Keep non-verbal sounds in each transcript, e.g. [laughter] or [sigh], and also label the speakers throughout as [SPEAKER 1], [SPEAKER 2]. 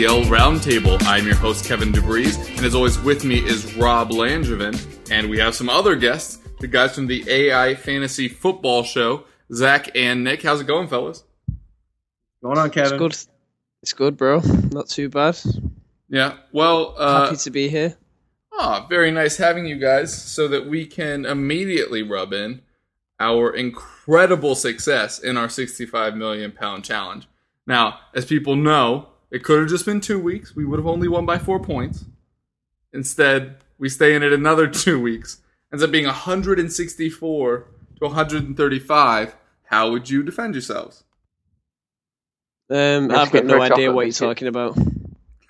[SPEAKER 1] FPL Roundtable. I'm your host, Kevin DeVries, and as always, with me is Rob Langevin, and we have some other guests, the guys from the AI Fantasy Football Show, Zak and Nick. How's it going, fellas?
[SPEAKER 2] Going on, Kevin?
[SPEAKER 3] It's good. It's good, bro. Not too bad.
[SPEAKER 1] Yeah, well, uh,
[SPEAKER 3] Happy to be here.
[SPEAKER 1] ah, very nice having you guys so that we can immediately rub in our incredible success in our 65 million pound challenge. Now, as people know, it could have just been two weeks. We would have only won by four points. Instead, we stay in it another [laughs] two weeks. Ends up being 164 to 135. How would you defend yourselves?
[SPEAKER 3] Um, I've got no idea what you're talking about.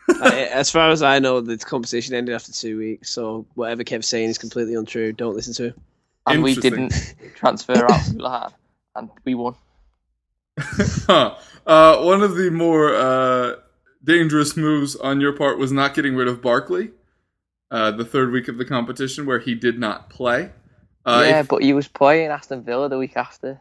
[SPEAKER 3] I- as far as I know, the competition ended after two weeks, so whatever Kev's saying is completely untrue. Don't listen to him.
[SPEAKER 4] and we didn't transfer out Hulahan, and we won. [laughs]
[SPEAKER 1] Huh. Uh, one of the more uh, dangerous moves on your part was not getting rid of Barkley. Uh, the third week of the competition, where he did not play. Uh,
[SPEAKER 4] yeah,
[SPEAKER 1] if-
[SPEAKER 4] but he was playing Aston Villa the week after,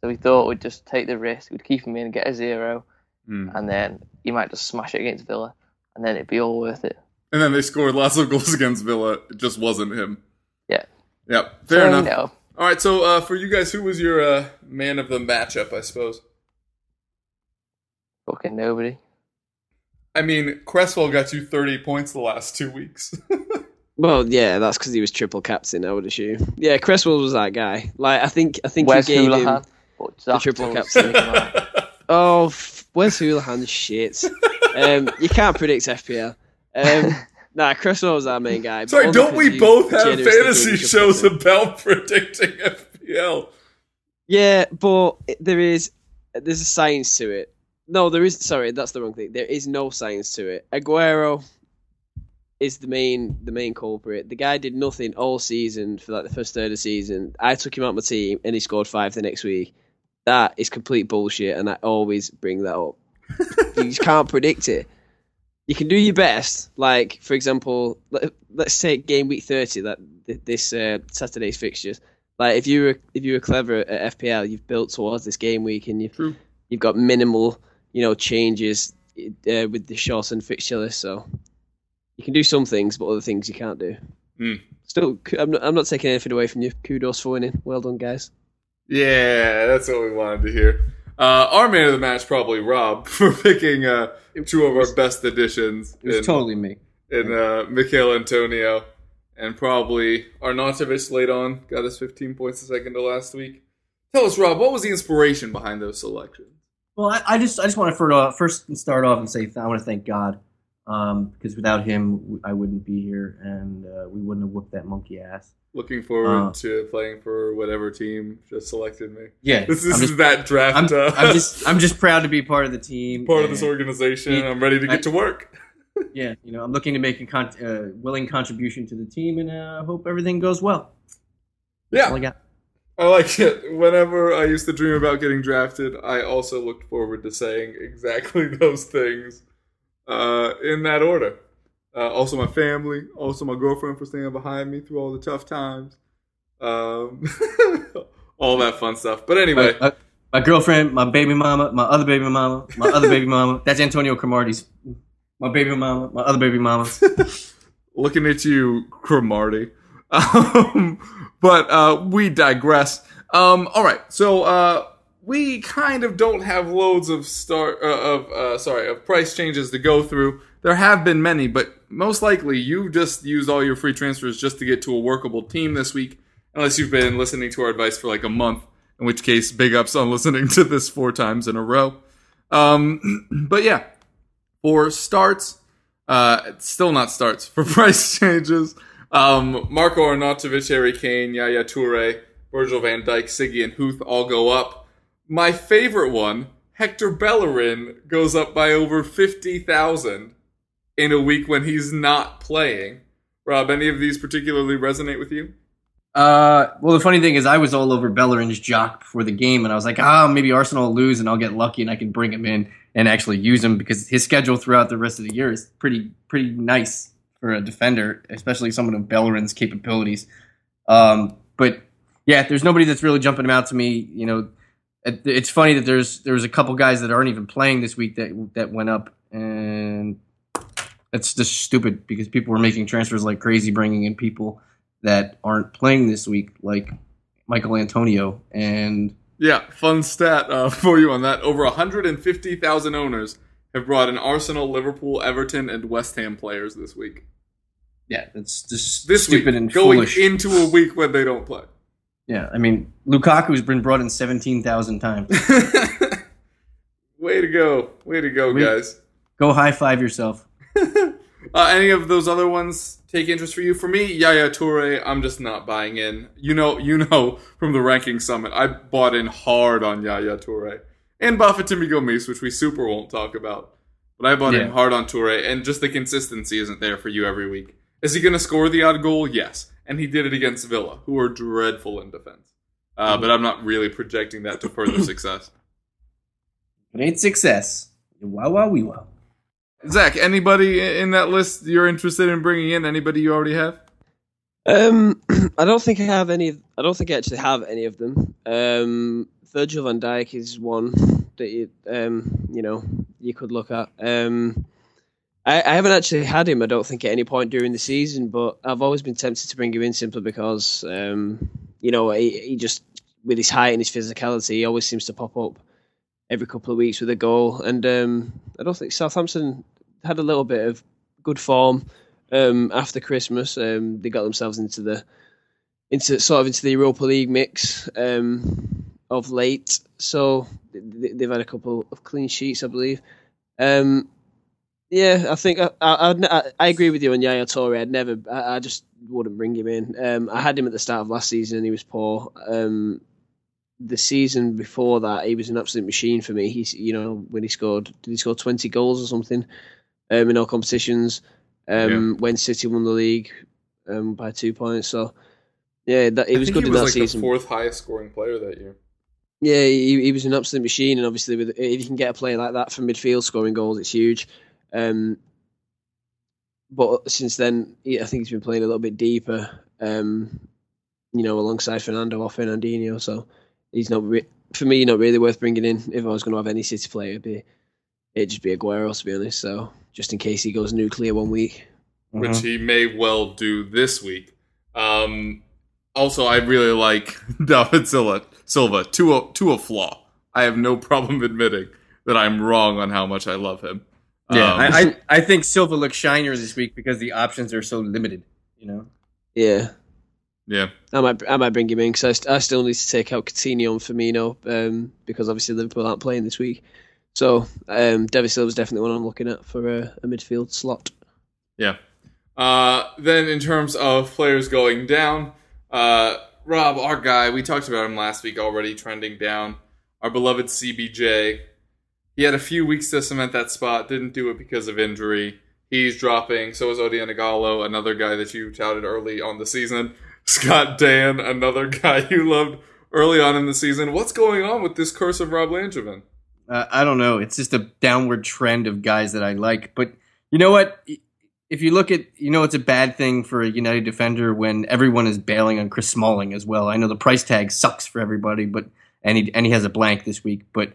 [SPEAKER 4] so we thought we'd just take the risk. We'd keep him in, and get a zero,
[SPEAKER 1] Hmm.
[SPEAKER 4] and then he might just smash it against Villa, and then it'd be all worth it.
[SPEAKER 1] And then they scored lots of goals [laughs] against Villa. It just wasn't him.
[SPEAKER 4] Yeah.
[SPEAKER 1] Yep. Fair
[SPEAKER 4] so,
[SPEAKER 1] enough. All right. So uh, for you guys, who was your uh, man of the matchup? I suppose.
[SPEAKER 4] fucking nobody.
[SPEAKER 1] I mean, Cresswell got you 30 points the last two weeks. [laughs]
[SPEAKER 3] Well, yeah, that's because he was triple captain. I would assume. Yeah, Cresswell was that guy. Like, I think, I think
[SPEAKER 4] Where's
[SPEAKER 3] you gave
[SPEAKER 4] Hulahan?
[SPEAKER 3] him.
[SPEAKER 4] But Zak
[SPEAKER 3] triple
[SPEAKER 4] does
[SPEAKER 3] captain.
[SPEAKER 4] take him out.
[SPEAKER 3] Oh, f- where's Houlihan? Shit. Um, you can't predict FPL. Um, [laughs] nah, Cresswell was our main guy.
[SPEAKER 1] Sorry, don't we both have fantasy shows
[SPEAKER 3] captain.
[SPEAKER 1] about [laughs] predicting FPL?
[SPEAKER 3] Yeah, but there is there's a science to it. No, there is. Sorry, that's the wrong thing. There is no science to it. Aguero is the main the main culprit. The guy did nothing all season for like the first third of the season. I took him out of my team and he scored five the next week. That is complete bullshit, and I always bring that up. [laughs] you just can't predict it. You can do your best. Like for example, let, let's take game week thirty. That this uh, Saturday's fixtures. Like if you were if you were clever at FPL, you've built towards this game week, and you've
[SPEAKER 1] True.
[SPEAKER 3] you've got minimal, you know, changes uh, with the shortened fixture list. So you can do some things, but other things you can't do.
[SPEAKER 1] Hmm.
[SPEAKER 3] Still, I'm not, I'm not taking anything away from you. Kudos for winning. Well done, guys.
[SPEAKER 1] Yeah, that's what we wanted to hear. Uh, our man of the match, probably Rob, [laughs] for picking uh, two of our best additions
[SPEAKER 2] It was
[SPEAKER 1] in,
[SPEAKER 2] totally me.
[SPEAKER 1] in uh, Michail Antonio, and probably Arnautovic late on, got us 15 points a second to last week. Tell us, Rob, what was the inspiration behind those selections?
[SPEAKER 2] Well, I, I just I just want to first, off, first start off and say I want to thank God um, because without him I wouldn't be here and uh, we wouldn't have whooped that monkey ass.
[SPEAKER 1] Looking forward
[SPEAKER 2] Uh,
[SPEAKER 1] to playing for whatever team just selected me.
[SPEAKER 2] Yeah,
[SPEAKER 1] This, [laughs] this
[SPEAKER 2] I'm
[SPEAKER 1] is that draft.
[SPEAKER 2] I'm,
[SPEAKER 1] uh,
[SPEAKER 2] I'm just I'm just proud to be part of the team. [laughs]
[SPEAKER 1] part of this organization.
[SPEAKER 2] He-
[SPEAKER 1] I'm ready to get
[SPEAKER 2] I-
[SPEAKER 1] to work. [laughs]
[SPEAKER 2] Yeah, you know I'm looking to make a con- uh, willing contribution to the team and uh, hope everything goes well. That's all I
[SPEAKER 1] Yeah,
[SPEAKER 2] got.
[SPEAKER 1] I like [laughs] it. Whenever I used to dream about getting drafted, I also looked forward to saying exactly [laughs] those things uh, in that order. Uh, also, my family, also my girlfriend for staying behind me through all the tough times. Um, [laughs] all that fun stuff. But anyway,
[SPEAKER 2] My, uh, my girlfriend, my baby mama, my other baby mama, my other baby mama. That's Antonio Cromartie's. My baby mama, my other baby mama.
[SPEAKER 1] looking at you, Cromartie. Um, [laughs] but uh, we digress. Um, all right, so uh, we kind of don't have loads of start uh, of uh, sorry of price changes to go through. There have been many, but most likely you just used all your free transfers just to get to a workable team this week, unless you've been listening to our advice for like a month. In which case, big ups on [laughs] listening to this four times in a row. Um, [clears throat] but yeah, for starts, uh, still not starts for [laughs] price changes. Um, Marko Arnautovic, Harry Kane, Yaya Toure, Virgil van Dijk, Siggy, and Huth all go up. My favorite one, Hector Bellerin, goes up by over 50,000 in a week when he's not playing. Rob, any of these particularly resonate with you?
[SPEAKER 2] Uh, well, the funny thing is, I was all over Bellerin's jock before the game, and I was like, ah, maybe Arsenal will lose, and I'll get lucky, and I can bring him in and actually use him because his schedule throughout the rest of the year is pretty pretty nice for a defender, especially someone of Bellerin's capabilities. Um, but yeah, there's nobody that's really jumping out to me. You know, it, it's funny that there's there's a couple guys that aren't even playing this week that that went up, and that's just stupid because people were making transfers like crazy, bringing in people that aren't playing this week, like Michail Antonio. And
[SPEAKER 1] Yeah, fun stat uh, [laughs] for you on that. Over 150,000 owners have brought in Arsenal, Liverpool, Everton, and West Ham players this week.
[SPEAKER 2] Yeah, that's just
[SPEAKER 1] This
[SPEAKER 2] stupid
[SPEAKER 1] week,
[SPEAKER 2] and
[SPEAKER 1] going
[SPEAKER 2] foolish.
[SPEAKER 1] into a week when they don't play.
[SPEAKER 2] yeah, I mean, Lukaku's been brought in 17,000 times. [laughs]
[SPEAKER 1] Way to go. Way to go,
[SPEAKER 2] We-
[SPEAKER 1] guys.
[SPEAKER 2] Go high five yourself. [laughs]
[SPEAKER 1] Uh, any of those other ones take interest for you? For me, Yaya Toure, I'm just not buying in. You know, you know [laughs] from the ranking summit, I bought in hard on Yaya Toure and Bafetimbi Gomis, which we super won't talk about. But I bought in hard on Toure, and just the consistency isn't there for you every week. Is he going to score the odd goal? Yes, and he did it against Villa, who are dreadful in defense. Uh, but I'm not really projecting that to further [clears throat] success.
[SPEAKER 2] Great success. Wow, wow, wee, wow.
[SPEAKER 1] Zak, anybody in that list you're interested in bringing in? Anybody you already have?
[SPEAKER 3] Um, [clears throat] I don't think I have any. I don't think I actually have any of them. Um, Virgil van Dijk is one that you, um, you know, you could look at. Um, I, I haven't actually had him. I don't think at any point during the season, but I've always been tempted to bring him in simply because, um, you know, he, he just with his height and his physicality, he always seems to pop up every couple of weeks with a goal. And um, I don't think Southampton had a little bit of good form um, after Christmas. Um, they got themselves into the into sort of into the Europa League mix um, of late. So they, they've had a couple of clean sheets, I believe. Um, yeah, I think I, I, I'd- I, I agree with you on Yaya Toure. I'd never, I, I just wouldn't bring him in. Um, I had him at the start of last season and he was poor. Um, the season before that, he was an absolute machine for me. He's, you know, when he scored, did he score twenty goals or something um, in all competitions? Um, when City won the league um, by two points. So yeah, that he was good
[SPEAKER 1] he
[SPEAKER 3] in that
[SPEAKER 1] like
[SPEAKER 3] season.
[SPEAKER 1] the fourth highest scoring player that year.
[SPEAKER 3] Yeah, he, he was an absolute machine, and obviously, with if you can get a player like that from midfield scoring goals, it's huge. Um, but since then, he, I think he's been playing a little bit deeper. Um, you know, alongside Fernando or Fernandinho, so he's not re- for me not really worth bringing in. If I was going to have any City player, it'd be it'd just be Aguero to be honest. So just in case he goes nuclear one week.
[SPEAKER 1] which
[SPEAKER 2] Uh-huh.
[SPEAKER 1] he may well do this week. Um, also, I really like [laughs] David Silva, Silva to a to a flaw. I have no [laughs] problem admitting that I'm wrong on how much I love him.
[SPEAKER 2] Yeah,
[SPEAKER 1] Um,
[SPEAKER 2] I, I, I think Silva looks shinier this week because the options are so limited. You know,
[SPEAKER 3] Yeah,
[SPEAKER 1] yeah,
[SPEAKER 3] I might I might bring him in because I, st- I still need to take out Coutinho and Firmino um, because obviously Liverpool aren't playing this week. So um, David Silva's definitely one I'm looking at for a, a midfield slot.
[SPEAKER 1] yeah. Uh, then in terms of players going down, uh, Rob, our guy, we talked about him last week already, trending down. Our beloved CBJ. He had a few weeks to cement that spot. Didn't do it because of injury. He's dropping. So is Odion Ighalo, another guy that you touted early on the season. [laughs] Scott Dann, another [laughs] guy you loved early on in the season. What's going on with this curse of Rob Langevin?
[SPEAKER 2] uh, I don't know. It's just a downward trend of guys that I like. But you know what? If you look at, you know, it's a bad thing for a United defender when everyone is bailing on Chris Smalling as well. I know the price tag sucks for everybody, but and he and he has a blank this week, but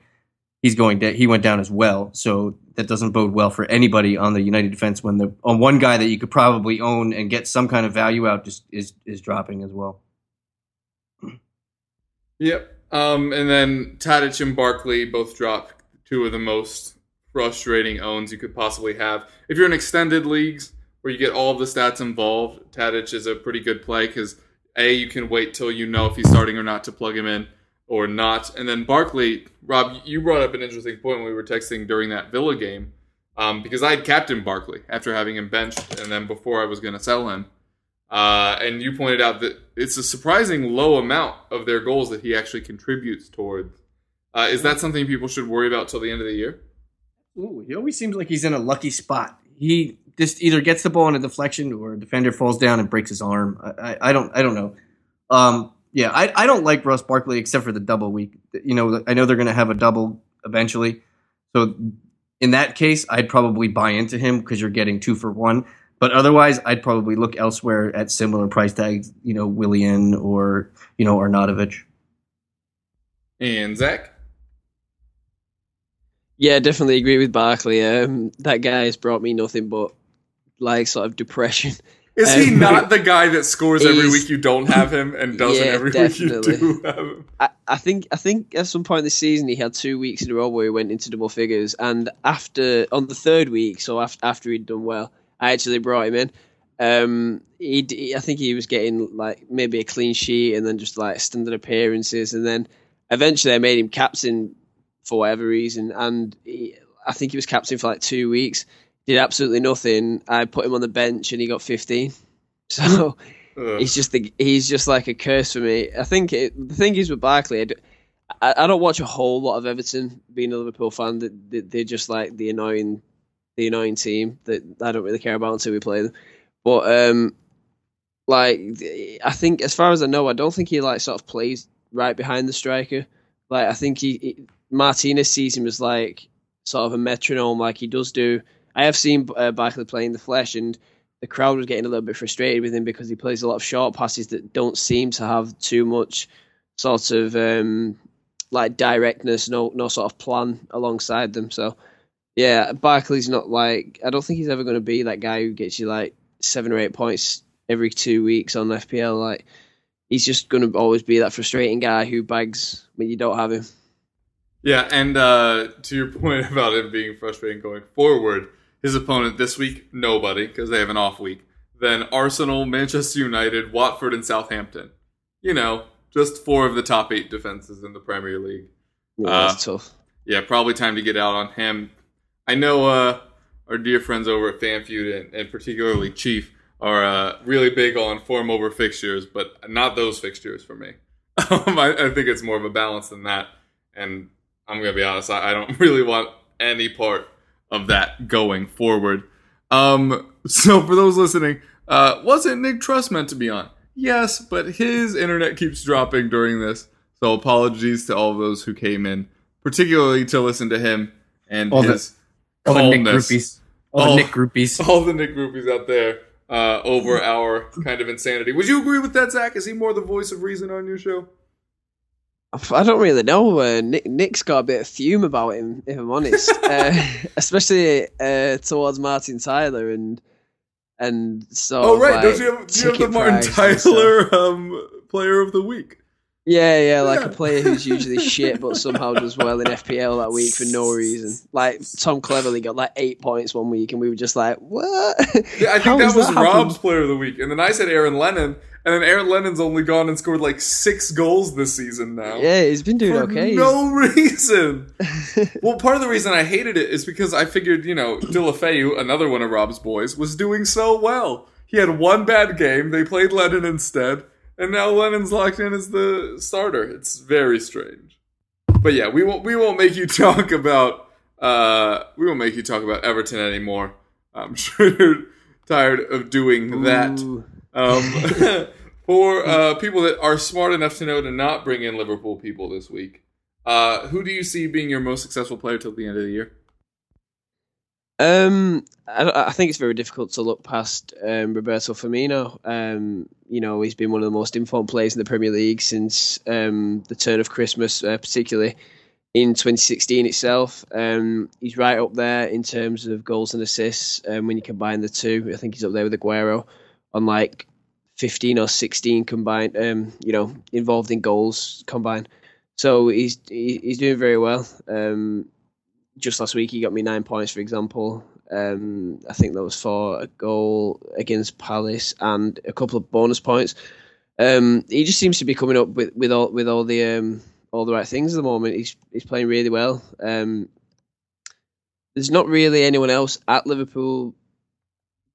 [SPEAKER 2] he's going down. He went down as well, so that doesn't bode well for anybody on the United defense when the on one guy that you could probably own and get some kind of value out just is is dropping as well.
[SPEAKER 1] Yep. Um, and then Tadic and Barkley both drop two of the most frustrating owns you could possibly have. If you're in extended leagues where you get all the stats involved, Tadic is a pretty good play because a you can wait till you know if he's starting or not to plug him in or not. And then Barkley, Rob, you brought up an interesting point when we were texting during that Villa game um, because I had captain Barkley after having him benched, and then before I was going to sell him. Uh, and you pointed out that it's a surprising low amount of their goals that he actually contributes towards. Uh, is that something people should worry about till the end of the year?
[SPEAKER 2] Ooh, he always seems like he's in a lucky spot. He just either gets the ball in a deflection or a defender falls down and breaks his arm. I, I, I don't I don't know. Um, yeah, I, I don't like Ross Barkley except for the double week. You know, I know they're going to have a double eventually. So in that case, I'd probably buy into him because you're getting two for one. But otherwise, I'd probably look elsewhere at similar price tags. You know, Willian or you know Arnautovic.
[SPEAKER 1] And Zak?
[SPEAKER 3] Yeah, definitely agree with Barkley. Um, that guy has brought me nothing but like sort of depression. [laughs]
[SPEAKER 1] Is he
[SPEAKER 3] Um,
[SPEAKER 1] not the guy that scores every week you don't have him and [laughs] doesn't
[SPEAKER 3] Yeah,
[SPEAKER 1] every week you do have him?
[SPEAKER 3] I, I think I think at some point this season he had two weeks in a row where he went into double figures, and after on the third week, so after after he'd done well, I actually brought him in. Um, he, he I think he was getting like maybe a clean sheet and then just like standard appearances, and then eventually I made him captain for whatever reason, and he, I think he was captain for like two weeks. Did absolutely nothing. I put him on the bench and he got 15. [laughs] So
[SPEAKER 1] Ugh.
[SPEAKER 3] he's just the he's just like a curse for me. I think it, the thing is with Barkley, I, do, don't watch a whole lot of Everton. Being a Liverpool fan, that they, they're just like the annoying, the annoying team that I don't really care about until we play them. But um, like I think as far as I know, I don't think he like sort of plays right behind the striker. Like I think he, he Martinez sees him as like sort of a metronome, like he does do. I have seen uh, Barkley play in the flesh, and the crowd was getting a little bit frustrated with him because he plays a lot of short passes that don't seem to have too much sort of um, like directness, no no sort of plan alongside them. So yeah, Barkley's not like I don't think he's ever going to be that guy who gets you like seven or eight points every two weeks on FPL. Like he's just going to always be that frustrating guy who bags when you don't have him.
[SPEAKER 1] Yeah, and uh, to your [laughs] point about him being frustrating going forward, his opponent this week, nobody, because they have an off week. Then Arsenal, Manchester United, Watford, and Southampton. You know, just four of the top eight defenses in the Premier League.
[SPEAKER 3] Yeah,
[SPEAKER 1] Uh,
[SPEAKER 3] that's tough.
[SPEAKER 1] Yeah, probably time to get out on him. I know uh, our dear friends over at FanFeud and, and particularly Chief are uh, really big on form over fixtures, but not those fixtures for me. [laughs] Um, I, I think it's more of a balance than that. And I'm going to be honest, I, I don't [laughs] really want any part of that going forward. Um, so for those listening, uh, wasn't Nick Truss meant to be on? Yes, but his internet keeps dropping during this. So apologies to all of those who came in, particularly to listen to him and
[SPEAKER 2] All the-
[SPEAKER 1] his
[SPEAKER 2] All the Nick groupies. All
[SPEAKER 1] Oh.
[SPEAKER 2] the Nick groupies. [laughs]
[SPEAKER 1] all the Nick groupies out there uh, over our kind of insanity. Would you agree with that, Zak? Is he more the voice of reason on your show?
[SPEAKER 3] I don't really know. Uh, Nick, Nick's got a bit of fume about him, if I'm honest, [laughs] uh, especially uh, towards Martin Tyler and and so.
[SPEAKER 1] Oh, right. Don't you have, do you have the Martin
[SPEAKER 3] price and stuff.
[SPEAKER 1] Tyler um, player of the week?
[SPEAKER 3] Yeah, yeah, like
[SPEAKER 1] Yeah.
[SPEAKER 3] a player who's usually [laughs] shit but somehow does well in FPL that week for no reason. Like Tom Cleverley got like eight points one week, and we were just like, "What?"
[SPEAKER 1] Yeah, I think that was
[SPEAKER 3] happened?
[SPEAKER 1] Rob's player of the week. And then I said Aaron Lennon. And then Aaron Lennon's only gone and scored like six goals this season now.
[SPEAKER 3] Yeah, he's been doing
[SPEAKER 1] for
[SPEAKER 3] okay.
[SPEAKER 1] no reason. [laughs] well, part of the reason I hated it is because I figured, you know, Deulofeu, another one of Rob's boys, was doing so well. He had one bad game. They played Lennon instead, and now Lennon's locked in as the starter. It's very strange. But yeah, we won't we won't make you [laughs] talk about uh we won't make you talk about Everton anymore. I'm [laughs] sure you're tired of doing that. Um, for uh, people that are smart enough to know to not bring in Liverpool people this week, uh, who do you see being your most successful player till the end of the year?
[SPEAKER 3] Um, I, I think it's very difficult to look past um, Roberto Firmino. Um, you know, he's been one of the most informed players in the Premier League since um, the turn of Christmas, uh, particularly in 2016 itself. Um, he's right up there in terms of goals and assists. Um, when you combine the two, I think he's up there with Aguero on like 15 or 16 combined. Um, you know, involved in goals combined. So he's he's doing very well. Um, just last week he got me nine points, for example. Um, I think that was for a goal against Palace and a couple of bonus points. Um, he just seems to be coming up with, with all with all the um, all the right things at the moment. He's he's playing really well. Um, there's not really anyone else at Liverpool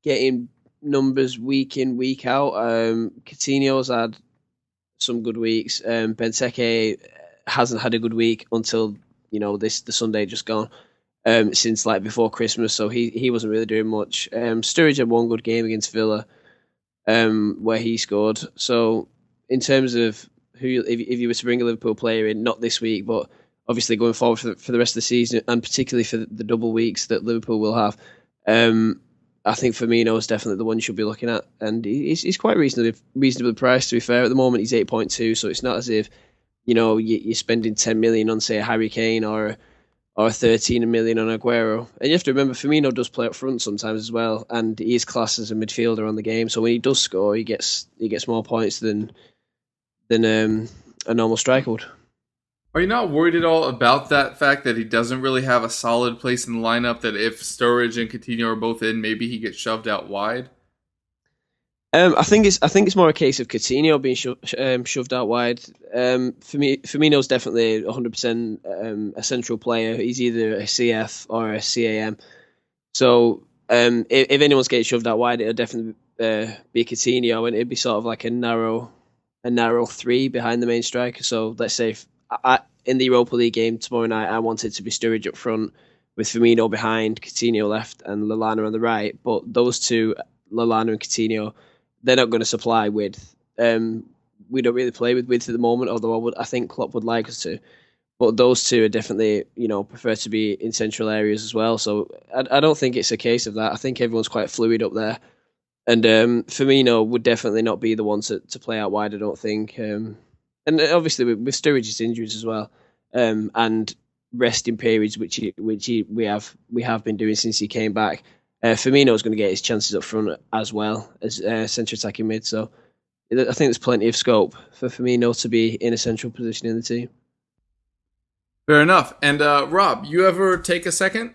[SPEAKER 3] getting numbers week in week out. Um, Coutinho's had some good weeks. Um, Benteke hasn't had a good week until you know this the Sunday just gone. Um, since like before Christmas, so he he wasn't really doing much. Um, Sturridge had one good game against Villa, um, where he scored. So in terms of who, if if you were to bring a Liverpool player in, not this week, but obviously going forward for the, for the rest of the season, and particularly for the, double weeks that Liverpool will have, um, I think Firmino is definitely the one you should be looking at, and he's he's quite reasonably reasonably priced. To be fair, at the moment he's eight point two, so it's not as if you know you, you're spending ten million on say a Harry Kane or or 13 million on Aguero. And you have to remember, Firmino does play up front sometimes as well, and he is classed as a midfielder on the game. So when he does score, he gets he gets more points than than um, a normal striker would.
[SPEAKER 1] Are you not worried at all about that fact that he doesn't really have a solid place in the lineup? That if Sturridge and Coutinho are both in, maybe he gets shoved out wide.
[SPEAKER 3] Um, I think it's I think it's more a case of Coutinho being sho- um, shoved out wide. Um, for me, Firmino's definitely 100 um, percent a central player. He's either a CF or a CAM. So um, if, if, anyone's getting shoved out wide, it'll definitely uh, be Coutinho, and it'd be sort of like a narrow a narrow three behind the main striker. So let's say if I, in the Europa League game tomorrow night, I wanted to be Sturridge up front with Firmino behind, Coutinho left, and Lallana on the right. But those two, Lallana and Coutinho they're not going to supply width. Um, we don't really play with width at the moment, although I would I think Klopp would like us to. But those two are definitely, you know, prefer to be in central areas as well. So I, I don't think it's a case of that. I think everyone's quite fluid up there. And um, Firmino would definitely not be the one to, to play out wide, I don't think. Um, and obviously with, with Sturridge's injuries as well, um, and resting periods, which he, which he, we have we have been doing since he came back. Uh, is going to get his chances up front as well as uh, centre attacking mid. So I think there's plenty of scope for Firmino to be in a central position in the team.
[SPEAKER 1] Fair enough. And uh, Rob, you ever take a second?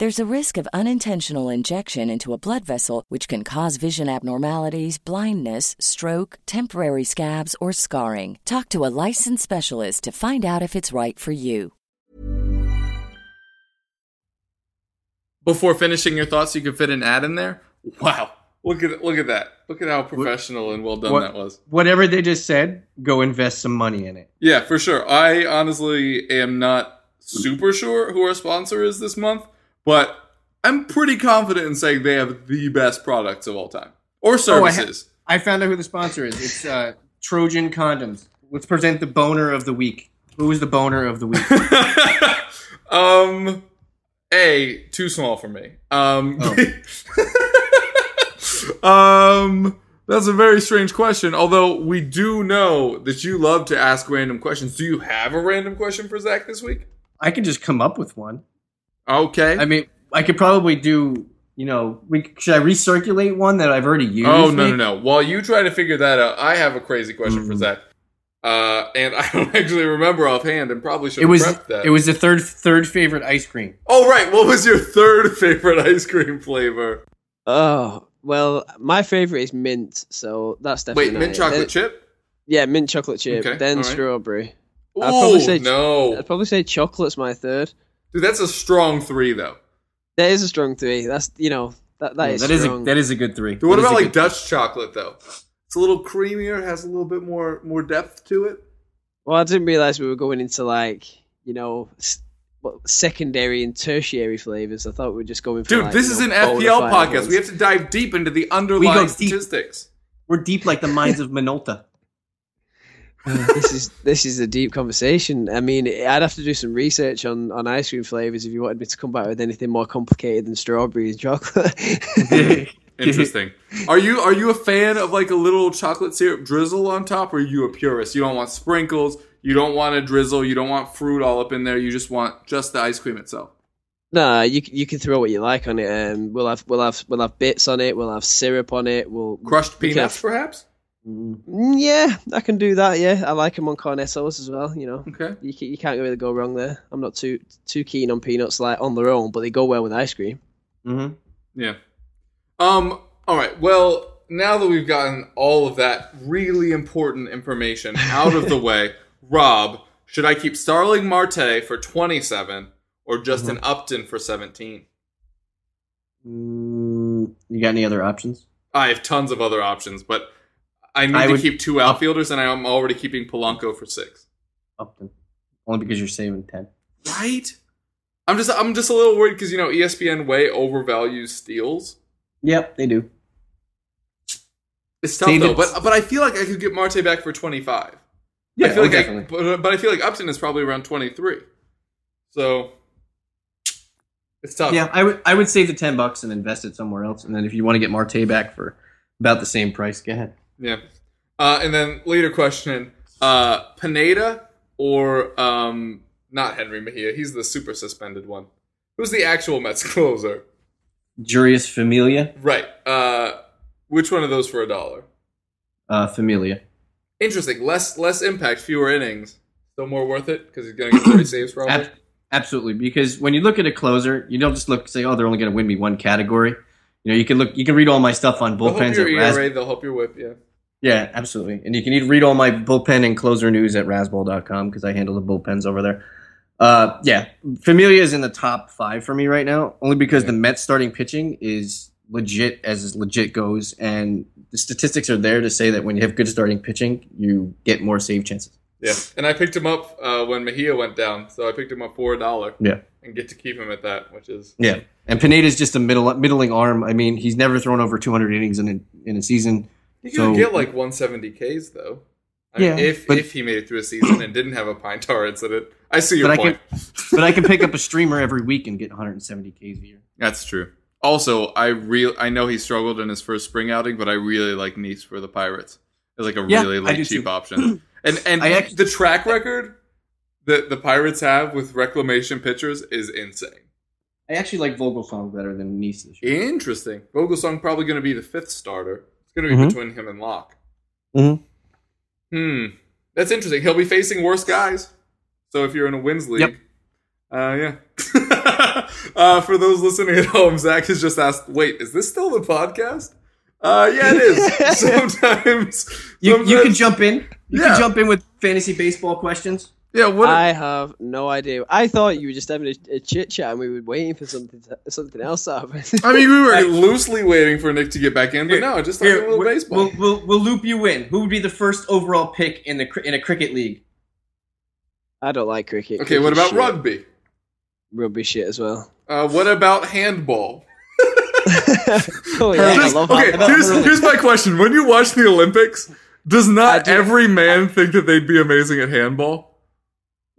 [SPEAKER 5] There's a risk of unintentional injection into a blood vessel, which can cause vision abnormalities, blindness, stroke, temporary scabs, or scarring. Talk to a licensed specialist to find out if it's right for you.
[SPEAKER 1] before finishing your thoughts, you could fit an ad in there. Wow, look at look at that! Look at how professional and well done
[SPEAKER 2] What-
[SPEAKER 1] that was.
[SPEAKER 2] Whatever they just said, go invest some money in it.
[SPEAKER 1] Yeah, for sure. I honestly am not super sure who our sponsor is this month, but I'm pretty confident in saying they have the best products of all time or
[SPEAKER 2] Oh, I ha-
[SPEAKER 1] services.
[SPEAKER 2] I found out who the sponsor is. It's uh, Trojan Condoms. Let's present the boner of the week. Who is the boner of the week? [laughs]
[SPEAKER 1] um, a too small for me. Um, [laughs] um, that's a very strange question. Although we do know that you love to ask random questions. Do you have a random question for Zak this week?
[SPEAKER 2] I could just come up with one.
[SPEAKER 1] Okay.
[SPEAKER 2] I mean, I could probably do. You know, we should I recirculate one that I've already used?
[SPEAKER 1] oh no no
[SPEAKER 2] maybe?
[SPEAKER 1] no! While you try to figure that out, I have a crazy question for
[SPEAKER 2] Mhm.
[SPEAKER 1] Zak. Uh, and [laughs] I don't actually remember offhand, and probably should
[SPEAKER 2] It was
[SPEAKER 1] prep that.
[SPEAKER 2] it was the third third favorite ice cream.
[SPEAKER 1] Oh right, what was your third [laughs] favorite ice cream flavor?
[SPEAKER 3] Oh well, my favorite is mint, so that's definitely
[SPEAKER 1] Wait, mint
[SPEAKER 3] it.
[SPEAKER 1] chocolate
[SPEAKER 3] Then-
[SPEAKER 1] chip?
[SPEAKER 3] Yeah, mint chocolate chip,
[SPEAKER 1] Okay,
[SPEAKER 3] then
[SPEAKER 1] all right.
[SPEAKER 3] strawberry.
[SPEAKER 1] Ooh,
[SPEAKER 3] I'd probably say-
[SPEAKER 1] no,
[SPEAKER 3] I'd probably say chocolate's my third.
[SPEAKER 1] Dude, that's a strong three though.
[SPEAKER 3] That is a strong three. That's you know that that
[SPEAKER 2] Yeah,
[SPEAKER 3] is
[SPEAKER 2] that is a, that is a good three.
[SPEAKER 1] Dude, what
[SPEAKER 2] That is
[SPEAKER 1] about like
[SPEAKER 2] good-
[SPEAKER 1] Dutch chocolate though? It's a little creamier, has a little bit more more depth to it.
[SPEAKER 3] Well, I didn't realize we were going into like you know s- secondary and tertiary flavors. I thought we were just going for
[SPEAKER 1] Dude,
[SPEAKER 3] like,
[SPEAKER 1] this
[SPEAKER 3] you
[SPEAKER 1] is
[SPEAKER 3] know,
[SPEAKER 1] an FPL podcast.
[SPEAKER 3] ones.
[SPEAKER 1] We have to dive deep into the underlying
[SPEAKER 2] deep.
[SPEAKER 1] statistics.
[SPEAKER 2] We're deep like the minds of [laughs] Minolta. [laughs]
[SPEAKER 3] this is this is a deep conversation. I mean, I'd have to do some research on, on ice cream flavors if you wanted me to come back with anything more complicated than strawberry and chocolate. [laughs]
[SPEAKER 1] Interesting. are you are you a fan of like a little chocolate syrup drizzle on top, or are you a purist? You don't want sprinkles. You don't want a drizzle. You don't want fruit all up in there. You just want just the ice cream itself.
[SPEAKER 3] nah, you you can throw what you like on it. Um, we'll have we'll have we'll have bits on it. We'll have syrup on it. We'll
[SPEAKER 1] Crushed peanuts,
[SPEAKER 3] have-
[SPEAKER 1] perhaps.
[SPEAKER 3] Mm, yeah, I can do that. Yeah, I like them on cornettos as well. You know,
[SPEAKER 1] Okay.
[SPEAKER 3] you you can't really go wrong there. I'm not too too keen on peanuts like on their own, but they go well with ice cream.
[SPEAKER 2] hmm
[SPEAKER 1] Yeah. Um. All right. Well, now that we've gotten all of that really important information out of the [laughs] way, Rob, should I keep Starling Marte for 27 or Justin
[SPEAKER 2] Mm-hmm.
[SPEAKER 1] Upton for 17?
[SPEAKER 2] Mm, you got any other options?
[SPEAKER 1] I have tons of other options, but I need
[SPEAKER 2] I
[SPEAKER 1] to
[SPEAKER 2] would-
[SPEAKER 1] keep two outfielders, and I'm already keeping Polanco for six.
[SPEAKER 2] Upton. Only because you're saving 10.
[SPEAKER 1] Right? I'm just I'm just a little worried because you know ESPN way overvalues steals.
[SPEAKER 2] Yep, they do.
[SPEAKER 1] It's tough though, but but I feel like I could get Marte back for 25.
[SPEAKER 2] Yeah,
[SPEAKER 1] I feel
[SPEAKER 2] oh,
[SPEAKER 1] like I,
[SPEAKER 2] definitely.
[SPEAKER 1] but, uh, but I feel like Upton is probably around 23. So it's tough.
[SPEAKER 2] Yeah, I would I would save the 10 bucks and invest it somewhere else. And then if you want to get Marte back for about the same price, go ahead.
[SPEAKER 1] Yeah. Uh, and then later question: uh, Pineda or um, not Jenrry Mejia? He's the super suspended one. Who's the actual Mets [laughs] closer?
[SPEAKER 2] Jeurys Familia.
[SPEAKER 1] Right. Uh, which one of those for a dollar?
[SPEAKER 2] Uh, Familia.
[SPEAKER 1] Interesting. Less less impact, fewer innings. Still more worth it because he's going to get 30 [coughs] saves probably.
[SPEAKER 2] Ab- absolutely, because when you look at a closer, you don't just look say, "Oh, they're only going to win me one category." You know, you can look, you can read all my stuff on
[SPEAKER 1] They'll help your
[SPEAKER 2] Raz-
[SPEAKER 1] They'll help your whip. Yeah.
[SPEAKER 2] Yeah, absolutely. And you can read all my bullpen and closer news at razzball.com because I handle the bullpens over there. Uh, yeah, Familia is in the top five for me right now, only because the Mets starting pitching is legit as legit goes, and the statistics are there to say that when you have good starting pitching, you get more save chances.
[SPEAKER 1] Yeah. And I picked him up uh, when Mejia went down, so I picked him up for a dollar.
[SPEAKER 2] Yeah.
[SPEAKER 1] And get to keep him at that, which is
[SPEAKER 2] Yeah, and Pineda is just a middle middling arm. I mean, he's never thrown over 200 innings in a, in a season.
[SPEAKER 1] He could
[SPEAKER 2] So-
[SPEAKER 1] get like 170 Ks though. I
[SPEAKER 2] Yeah,
[SPEAKER 1] mean, if
[SPEAKER 2] but-
[SPEAKER 1] if he made it through a season and didn't have a pine tar incident, I see your
[SPEAKER 2] But I
[SPEAKER 1] point.
[SPEAKER 2] But I can pick up a streamer every week and get 170 Ks a year.
[SPEAKER 1] That's true. Also, I real I know he struggled in his first spring outing, but I really like Nice for the Pirates. It's like a
[SPEAKER 2] Yeah,
[SPEAKER 1] really like cheap
[SPEAKER 2] too.
[SPEAKER 1] option. [clears throat] And and
[SPEAKER 2] I act-
[SPEAKER 1] the track record that the Pirates have with reclamation pitchers is insane.
[SPEAKER 2] I actually like Vogelsong better than Nice.
[SPEAKER 1] Interesting. Vogelsong probably going to be the fifth starter. It's going to be
[SPEAKER 2] Mhm.
[SPEAKER 1] between him and Locke.
[SPEAKER 2] Mhm.
[SPEAKER 1] Hmm. That's interesting. He'll be facing worse guys. So if you're in a wins league,
[SPEAKER 2] Yep.
[SPEAKER 1] uh, yeah. [laughs] uh, for those listening at home, Zak has just asked, "Wait, is this still the podcast?" Uh, yeah, it is. [laughs] sometimes,
[SPEAKER 2] You, you can jump in. You
[SPEAKER 1] Yeah.
[SPEAKER 2] can jump in with fantasy baseball questions.
[SPEAKER 1] Yeah. What?
[SPEAKER 3] I have no idea. I thought you were just having a, a chit chat and we were waiting for something to, something else to happen.
[SPEAKER 1] I mean, we [laughs] were [laughs] loosely waiting for Nick to get back in, but
[SPEAKER 2] Here,
[SPEAKER 1] no, just talking a little
[SPEAKER 2] we'll,
[SPEAKER 1] baseball.
[SPEAKER 2] We'll, we'll, we'll loop you in. Who would be the first overall pick in the in a cricket league?
[SPEAKER 3] I don't like cricket.
[SPEAKER 1] okay. What about
[SPEAKER 3] shit.
[SPEAKER 1] rugby?
[SPEAKER 3] Rugby shit as well.
[SPEAKER 1] Uh, what about handball? [laughs]
[SPEAKER 3] oh yeah, I
[SPEAKER 1] Just-
[SPEAKER 3] love
[SPEAKER 1] okay,
[SPEAKER 3] that.
[SPEAKER 1] here's, here's my question. When you watch the Olympics, does not
[SPEAKER 3] do.
[SPEAKER 1] every man think that they'd be amazing at handball?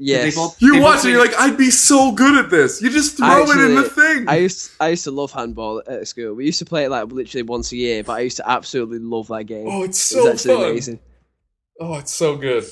[SPEAKER 3] Yes.
[SPEAKER 2] They've
[SPEAKER 1] You
[SPEAKER 2] they've
[SPEAKER 1] watch
[SPEAKER 2] all
[SPEAKER 1] it, you're like, I'd be so good at this. You just throw it in the thing.
[SPEAKER 3] I used I used to love handball at school. We used to play it like literally once a year, but I used to absolutely love that game.
[SPEAKER 1] oh, it's so
[SPEAKER 3] actually
[SPEAKER 1] fun.
[SPEAKER 3] amazing.
[SPEAKER 1] Oh, it's so good.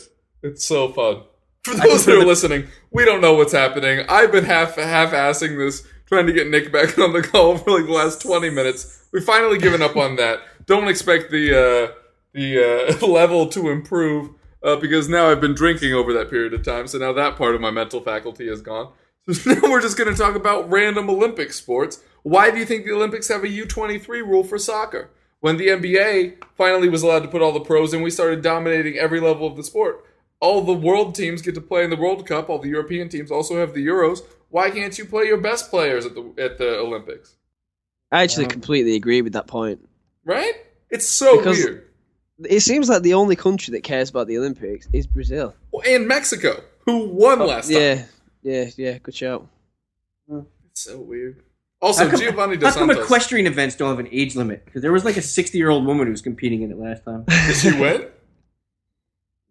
[SPEAKER 1] It's so fun. For those that are listening, we don't know what's happening. I've been half half assing this, trying to get Nick back [laughs] on the call for like the last twenty minutes. We've finally given up on that. Don't expect the uh, the uh, [laughs] level to improve uh, because now I've been drinking over that period of time. So now that part of my mental faculty is gone. So [laughs] now we're just going to talk about random Olympic sports. Why do you think the Olympics have a U twenty three rule for soccer? When the NBA finally was allowed to put all the pros in, we started dominating every level of the sport all the world teams get to play in the World Cup. All the European teams also have the Euros. Why can't you play your best players at the at the Olympics?
[SPEAKER 3] I actually
[SPEAKER 2] Um,
[SPEAKER 3] completely agree with that point.
[SPEAKER 1] Right? It's so
[SPEAKER 3] Because-
[SPEAKER 1] weird.
[SPEAKER 3] It seems like the only country that cares about the Olympics is Brazil.
[SPEAKER 1] Well, and Mexico, who won oh, last time.
[SPEAKER 3] Oh, Yeah, yeah, yeah. Good shout.
[SPEAKER 1] It's so weird. Also,
[SPEAKER 2] How come,
[SPEAKER 1] Giovanni
[SPEAKER 2] how come
[SPEAKER 1] Santos.
[SPEAKER 2] equestrian events don't have an age limit? Because there was like a 60 year old woman who was competing in it last time. [laughs]
[SPEAKER 1] Did she win? [laughs]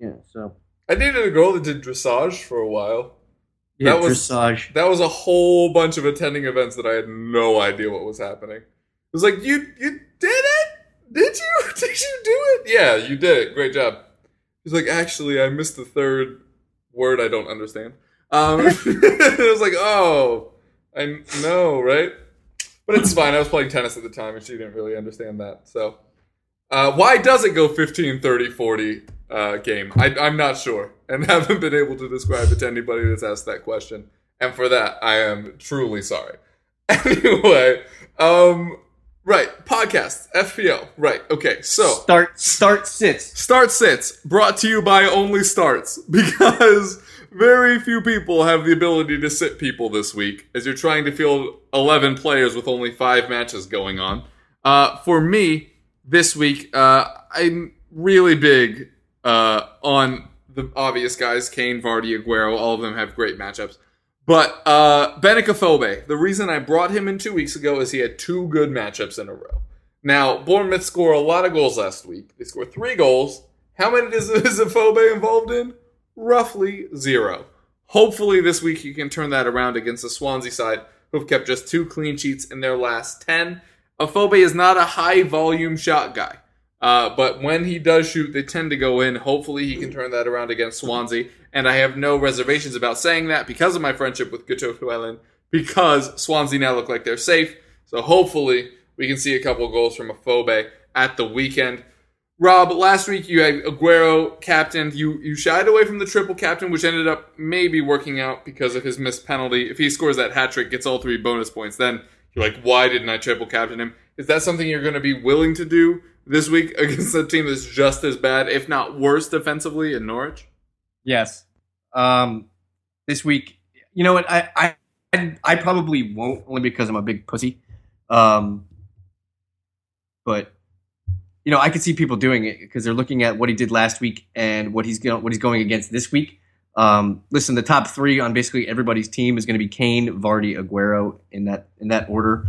[SPEAKER 2] Yeah, so
[SPEAKER 1] I dated a girl that did dressage for a while.
[SPEAKER 2] yeah,
[SPEAKER 1] That was-
[SPEAKER 2] dressage.
[SPEAKER 1] That was a whole bunch of attending events that I had no idea what was happening. It was like, you you did it? Did you? [laughs] Did you do it? Yeah, you did it. Great job. He's like, actually, I missed the third word I don't understand. Um, [laughs] it was like, oh, I know, right? But it's fine. I was playing tennis at the time, and she didn't really understand that. So, uh, why does it go 15, 30, 40 uh, game? I, I'm not sure, and [laughs] haven't been able to describe it to anybody that's asked that question. And for that, I am truly sorry. Anyway, um, Right, podcast, FPL. Right, okay. So
[SPEAKER 2] Start start sits.
[SPEAKER 1] Start Sits, brought to you by Only Starts, [laughs] because very few people have the ability to sit people this week, as you're trying to field 11 players with only five matches going on. Uh, for me, this week, uh, I'm really big uh, on the obvious guys Kane, Vardy, Aguero. All of them have great matchups. But uh, Benik Afobe, the reason I brought him in two weeks ago is he had two good matchups in a row. Now, Bournemouth score a lot of goals last week. They scored three goals. How many [laughs] is, is Phobe involved in? Roughly zero. Hopefully, this week he can turn that around against the Swansea side, who've kept just two clean sheets in their last 10. Afobe is not a high volume shot guy. Uh, but when he does shoot, they tend to go in. Hopefully, he can turn that around against Swansea. And I have no reservations about saying that because of my friendship with Guto Llewellyn, because Swansea now look like they're safe. So hopefully, we can see a couple goals from a Afobe at the weekend. Rob, last week you had Aguero captained. You you shied away from the triple captain, which ended up maybe working out because of his missed penalty. If he scores that hat trick, gets all three bonus points, then you're like, why didn't I triple captain him? Is that something you're going to be willing to do this week [laughs] against a team that's just as bad, if not worse, defensively in Norwich?
[SPEAKER 2] Yes. Um, this week, you know what? I, I I probably won't only because I'm a big pussy. Um, but you know, I could see people doing it because they're looking at what he did last week and what he's going what he's going against this week. Um, listen, the top three on basically everybody's team is going to be Kane, Vardy, Aguero in that in that order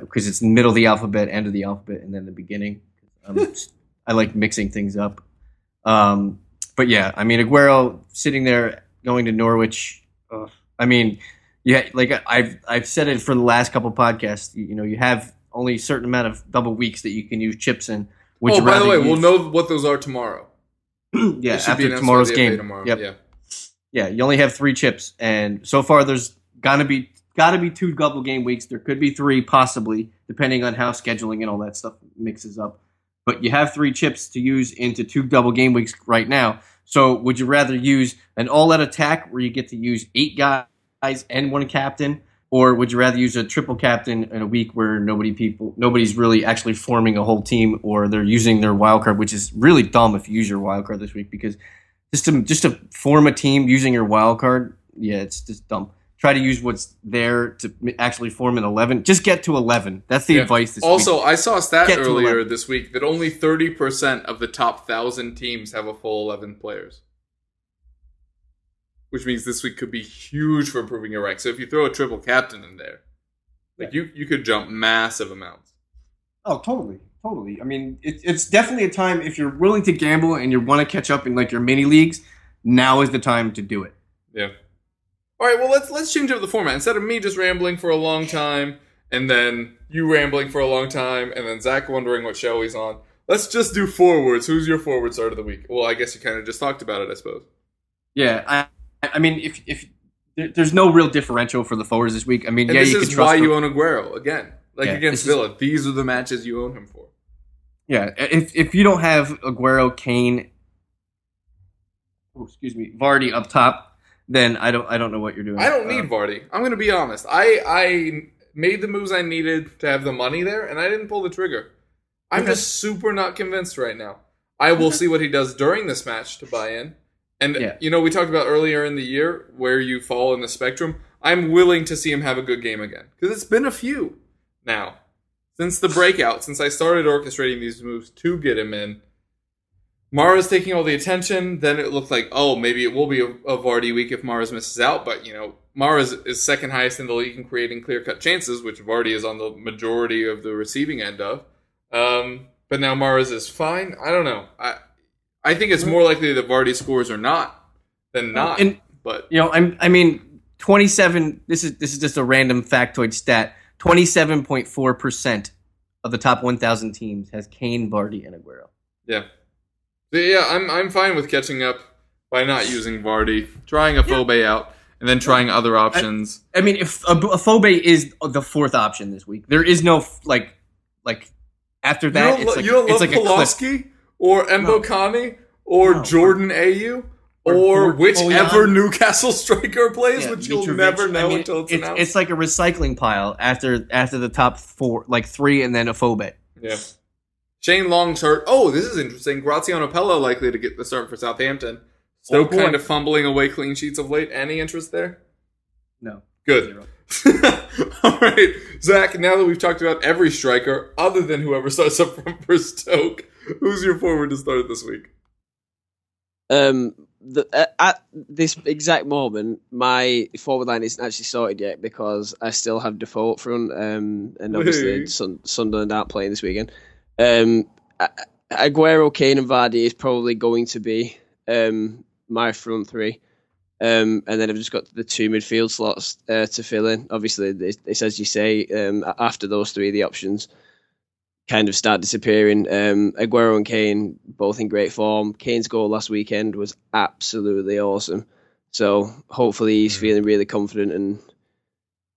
[SPEAKER 2] because it's middle of the alphabet, end of the alphabet, and then the beginning. Um, [laughs] I like mixing things up. Um, but yeah, I mean Aguero sitting there going to Norwich. Uh, I mean, yeah, like I've I've said it for the last couple podcasts. You, you know, you have only a certain amount of double weeks that you can use chips in. Would
[SPEAKER 1] oh, by the way,
[SPEAKER 2] use-
[SPEAKER 1] we'll know what those are tomorrow. [clears throat]
[SPEAKER 2] yeah, after tomorrow's
[SPEAKER 1] by the FA
[SPEAKER 2] game.
[SPEAKER 1] Tomorrow.
[SPEAKER 2] Yep.
[SPEAKER 1] Yeah.
[SPEAKER 2] yeah, you only have three chips, and so far there's gonna be gotta be two double game weeks. There could be three, possibly, depending on how scheduling and all that stuff mixes up. But you have three chips to use into two double game weeks right now. So would you rather use an all-out attack where you get to use eight guys and one captain, or would you rather use a triple captain in a week where nobody people nobody's really actually forming a whole team, or they're using their wild card, which is really dumb if you use your wild card this week because just to just to form a team using your wild card, yeah, it's just dumb. Try to use what's there to actually form an eleven. Just get to eleven. That's the
[SPEAKER 1] Yeah.
[SPEAKER 2] advice
[SPEAKER 1] Also,
[SPEAKER 2] week.
[SPEAKER 1] I saw a stat
[SPEAKER 2] Get
[SPEAKER 1] earlier this week that only 30% of the top 1,000 teams have a full 11 players. Which means this week could be huge for improving your rank. So if you throw a triple captain in there, like you, you could jump massive amounts.
[SPEAKER 2] Oh, totally, totally. I mean, it, it's definitely a time if you're willing to gamble and you want to catch up in like your mini leagues. Now is the time to do it.
[SPEAKER 1] Yeah. All right. Well, let's let's change up the format. Instead of me just rambling for a long time, and then you rambling for a long time, and then Zak wondering what show he's on. Let's just do forwards. Who's your forward start of the week? Well, I guess you kind of just talked about it, I suppose.
[SPEAKER 2] Yeah, I, I mean, if if there's no real differential for the forwards this week. I mean,
[SPEAKER 1] And
[SPEAKER 2] yeah,
[SPEAKER 1] this
[SPEAKER 2] you can
[SPEAKER 1] is
[SPEAKER 2] trust
[SPEAKER 1] why you own Aguero again, like
[SPEAKER 2] Yeah,
[SPEAKER 1] against
[SPEAKER 2] this is-
[SPEAKER 1] Villa. These are the matches you own him for.
[SPEAKER 2] Yeah, if if you don't have Aguero, Kane, oh, excuse me, Vardy up top, then I don't I don't know what you're doing.
[SPEAKER 1] I don't need um, Vardy. I'm going to be honest. I I made the moves I needed to have the money there, and I didn't pull the trigger. I'm
[SPEAKER 2] Okay.
[SPEAKER 1] just super not convinced right now. I will see what he does during this match to buy in. And
[SPEAKER 2] Yeah.
[SPEAKER 1] you know, we talked about earlier in the year where you fall in the spectrum. I'm willing to see him have a good game again because it's been a few now since the breakout, since I started orchestrating these moves to get him in. Mahrez taking all the attention. Then it looked like, oh, maybe it will be a, a Vardy week if Mahrez misses out. But, you know, Mahrez is second highest in the league in creating clear cut chances, which Vardy is on the majority of the receiving end of. Um, but now Mahrez is fine. I don't know. I I think it's more likely that Vardy scores or not than not.
[SPEAKER 2] And-
[SPEAKER 1] but
[SPEAKER 2] You know, I'm I mean, 27. This is this is just a random factoid stat. 27.4 percent of the top 1,000 teams has Kane, Vardy, and Aguero.
[SPEAKER 1] yeah, yeah, I'm I'm fine with catching up by not using Vardy, trying Afobe out, and then trying other options.
[SPEAKER 2] I mean, if a, a Phobe is the fourth option this week, there is no like like after
[SPEAKER 1] you
[SPEAKER 2] that.
[SPEAKER 1] don't,
[SPEAKER 2] it's
[SPEAKER 1] lo-
[SPEAKER 2] like
[SPEAKER 1] you don't
[SPEAKER 2] it's
[SPEAKER 1] love
[SPEAKER 2] like a.
[SPEAKER 1] Pulaski or Mbokani or
[SPEAKER 2] No.
[SPEAKER 1] Jordan Ayew
[SPEAKER 2] Or-
[SPEAKER 1] or
[SPEAKER 2] or
[SPEAKER 1] whichever. Newcastle [laughs] striker plays,
[SPEAKER 2] Yeah,
[SPEAKER 1] which you'll
[SPEAKER 2] Mitrovic.
[SPEAKER 1] never
[SPEAKER 2] I
[SPEAKER 1] know
[SPEAKER 2] mean,
[SPEAKER 1] until it's,
[SPEAKER 2] it's,
[SPEAKER 1] announced.
[SPEAKER 2] it's like a recycling pile after after the top four, like three, and then Afobe.
[SPEAKER 1] yeah. Shane Long's hurt. Oh, this is interesting. Graziano Pellè likely to get the start for Southampton. Stoke
[SPEAKER 2] Oh,
[SPEAKER 1] kind of fumbling away clean sheets of late. Any interest there?
[SPEAKER 2] No,
[SPEAKER 1] Good. [laughs] All right, Zak. Now that we've talked about every striker other than whoever starts up front for Stoke, who's your forward to start this week?
[SPEAKER 3] Um, the, uh, at this exact moment, my forward line isn't actually sorted yet because I still have Defoe up front, um, and obviously Sun- Sunderland aren't playing this weekend. Um, Aguero, Kane, and Vardy is probably going to be um, my front three. Um, and then I've just got the two midfield slots uh, to fill in. Obviously, it's, it's as you say. Um, after those three, the options kind of start disappearing. Um, Aguero and Kane both in great form. Kane's goal last weekend was absolutely awesome. So hopefully he's feeling really confident and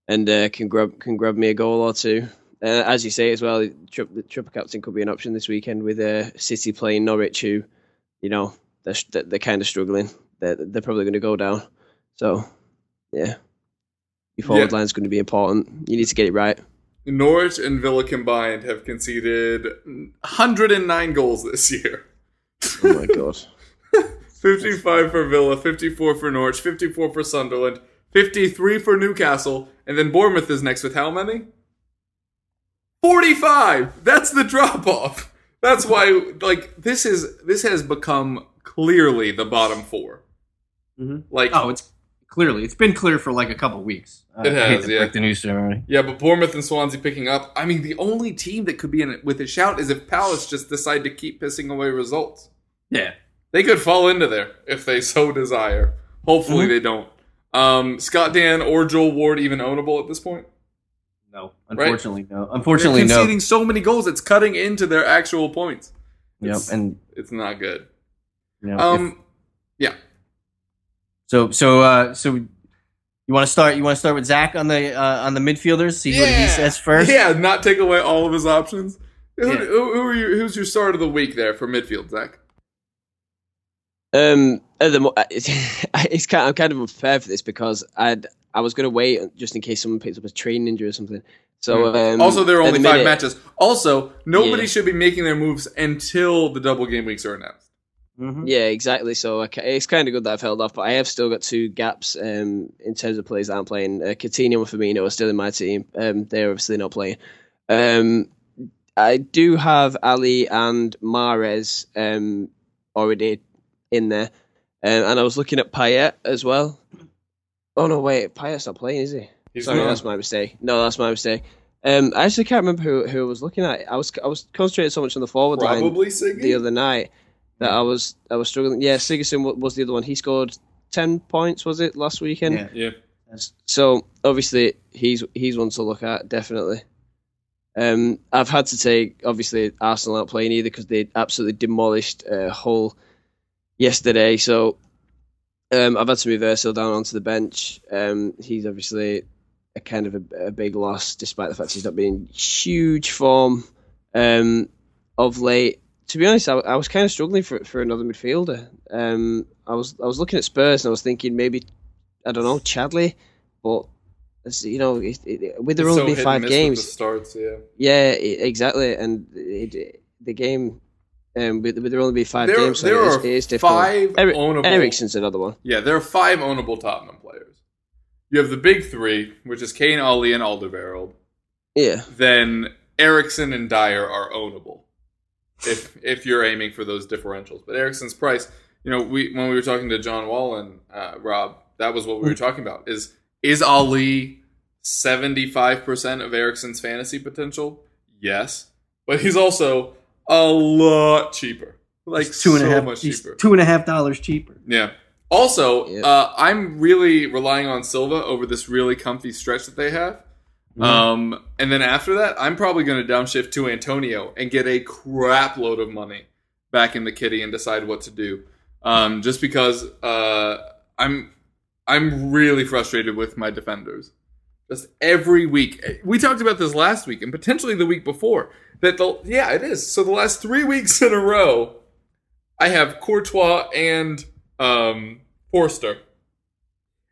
[SPEAKER 3] and uh, can grab can grab me a goal or two. Uh, as you say as well, the triple captain could be an option this weekend with uh, City playing Norwich, who you know they're they're, they're kind of struggling. They're they're probably going to go down. So yeah, your forward
[SPEAKER 1] Yeah.
[SPEAKER 3] line's going to be important. You need to get it right.
[SPEAKER 1] Norwich and Villa combined have conceded 109 goals this year.
[SPEAKER 3] Oh my god. [laughs]
[SPEAKER 1] 55 for Villa, 54 for Norwich, 54 for Sunderland, 53 for Newcastle, and then Bournemouth is next with how many? 45. That's the drop off. That's why like this is this has become clearly the bottom 4.
[SPEAKER 2] Mhm.
[SPEAKER 1] Like
[SPEAKER 2] oh, it's clearly it's been clear for like a couple weeks.
[SPEAKER 1] It has, yeah.
[SPEAKER 2] the news.
[SPEAKER 1] Yeah, but Bournemouth and Swansea picking up. I mean, the only team that could be in it with a shout is if Palace just decide to keep pissing away results.
[SPEAKER 2] Yeah,
[SPEAKER 1] They could fall into there if they so desire. Hopefully
[SPEAKER 2] Mhm.
[SPEAKER 1] they don't. Um, Scott Dann or Joel Ward even ownable at this point?
[SPEAKER 2] No, unfortunately no. Unfortunately
[SPEAKER 1] They're
[SPEAKER 2] no.
[SPEAKER 1] conceding so many goals, it's cutting into their actual points.
[SPEAKER 2] Yep, and
[SPEAKER 1] It's not good.
[SPEAKER 2] you know, if-
[SPEAKER 1] Um, yeah.
[SPEAKER 2] so so uh so you want to start? You want to start with Zak on the uh, on the midfielders? See what he says first.
[SPEAKER 1] Yeah, not take away all of his options. Who,
[SPEAKER 2] Yeah.
[SPEAKER 1] who, who are you, who's your start of the week there for midfield, Zak?
[SPEAKER 3] Um, at the mo- [laughs] it's, it's kind. I'm kind of unfair for this because I I was going to wait just in case someone picks up a training injury or something. So um,
[SPEAKER 1] also, there are only
[SPEAKER 3] the
[SPEAKER 1] five
[SPEAKER 3] minute-
[SPEAKER 1] matches. Also, nobody
[SPEAKER 3] Yeah.
[SPEAKER 1] should be making their moves until the double game weeks are announced.
[SPEAKER 2] Mhm.
[SPEAKER 3] Yeah, exactly. So I ca- it's kind of good that I've held off, but I have still got two gaps um, in terms of players that I'm playing. Uh, Coutinho and Firmino are still in my team. Um, they're obviously not playing. Um, I do have Alli and Mahrez um, already in there, um, and I was looking at Payet as well. Oh no, wait, Payet's not playing, is he?
[SPEAKER 1] He's
[SPEAKER 3] Sorry,
[SPEAKER 1] not.
[SPEAKER 3] that's my mistake. No, that's my mistake. Um, I actually can't remember who, who I was looking at. I was I was concentrating so much on the forward line
[SPEAKER 1] Siggy.
[SPEAKER 3] the other night that I was I was struggling. Yeah, Sigurdsson was the other one. He scored ten points, was it last weekend?
[SPEAKER 2] Yeah.
[SPEAKER 1] yeah.
[SPEAKER 3] So obviously he's he's one to look at definitely. Um, I've had to take obviously Arsenal not playing either because they absolutely demolished uh, Hull yesterday. So um, I've had some reversal down onto the bench. Um, he's obviously a kind of a, a big loss, despite the fact he's not been in huge form um, of late. To be honest, I, I was kind of struggling for for another midfielder. Um, I was I was looking at Spurs and I was thinking maybe I don't know Chadli, but you know it, it, with there
[SPEAKER 1] It's
[SPEAKER 3] only
[SPEAKER 1] so
[SPEAKER 3] being
[SPEAKER 1] hit and
[SPEAKER 3] five games,
[SPEAKER 1] The starts, yeah.
[SPEAKER 3] yeah, exactly, and it- the game. Um, with, with there only be five
[SPEAKER 1] There,
[SPEAKER 3] games, so
[SPEAKER 1] there
[SPEAKER 3] it is,
[SPEAKER 1] are
[SPEAKER 3] it is difficult.
[SPEAKER 1] five
[SPEAKER 3] Eri-
[SPEAKER 1] ownable.
[SPEAKER 3] Eriksen's another one.
[SPEAKER 1] Yeah, there are five ownable Tottenham players. You have the big three, which is Kane, Alli, and Alderweireld.
[SPEAKER 3] Yeah,
[SPEAKER 1] Then Eriksen and Dier are ownable, if if you're aiming for those differentials. But Eriksen's price, you know, we when we were talking to John Wallen, uh, Rob, that was what we were talking about. Is is Alli seventy five percent of Eriksen's fantasy potential? Yes, but he's also a lot cheaper. Like
[SPEAKER 2] He's two and a half.
[SPEAKER 1] much cheaper.
[SPEAKER 2] two and a half dollars cheaper.
[SPEAKER 1] Yeah. Also,
[SPEAKER 3] Yeah.
[SPEAKER 1] uh, I'm really relying on Silva over this really comfy stretch that they have. Um, and then after that, I'm probably going to downshift to Antonio and get a crap load of money back in the kitty and decide what to do. Um, just because uh, I'm I'm really frustrated with my defenders. Just every week, we talked about this last week and potentially the week before. That the yeah, it is. So the last three weeks in a row, I have Courtois and um, Forster,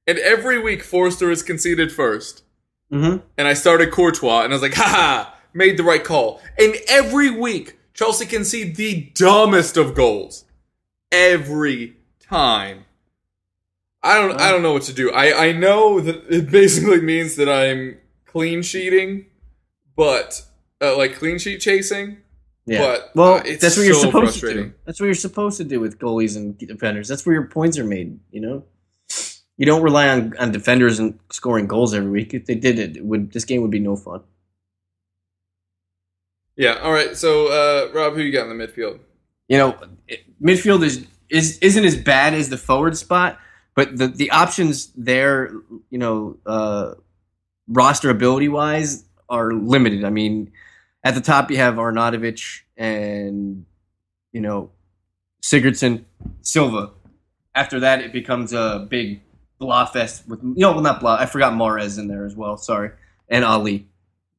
[SPEAKER 1] and every week Forster is conceded first,
[SPEAKER 2] Mm-hmm.
[SPEAKER 1] and I started Courtois, and I was like, ha, made the right call. And every week Chelsea concede the dumbest of goals, every time. I don't, I don't know what to do. I, I know that it basically means that I'm clean sheeting, but uh, like clean sheet chasing.
[SPEAKER 2] Yeah.
[SPEAKER 1] But,
[SPEAKER 2] well,
[SPEAKER 1] uh, it's
[SPEAKER 2] that's what you're
[SPEAKER 1] so
[SPEAKER 2] supposed to do. That's what you're supposed to do with goalies and defenders. That's where your points are made. You know, you don't rely on, on defenders and scoring goals every week. If they did it, it would this game would be no fun.
[SPEAKER 1] Yeah. All right. So, uh, Rob, who you got in the midfield?
[SPEAKER 2] You know, it- midfield is is isn't as bad as the forward spot, but the the options there, you know, uh, roster ability wise, are limited. I mean, at the top you have Arnautovic and you know Sigurdsson, Silva. After that, it becomes a big blah fest with you know, well, not blah. I forgot Mahrez in there as well. Sorry, and Alli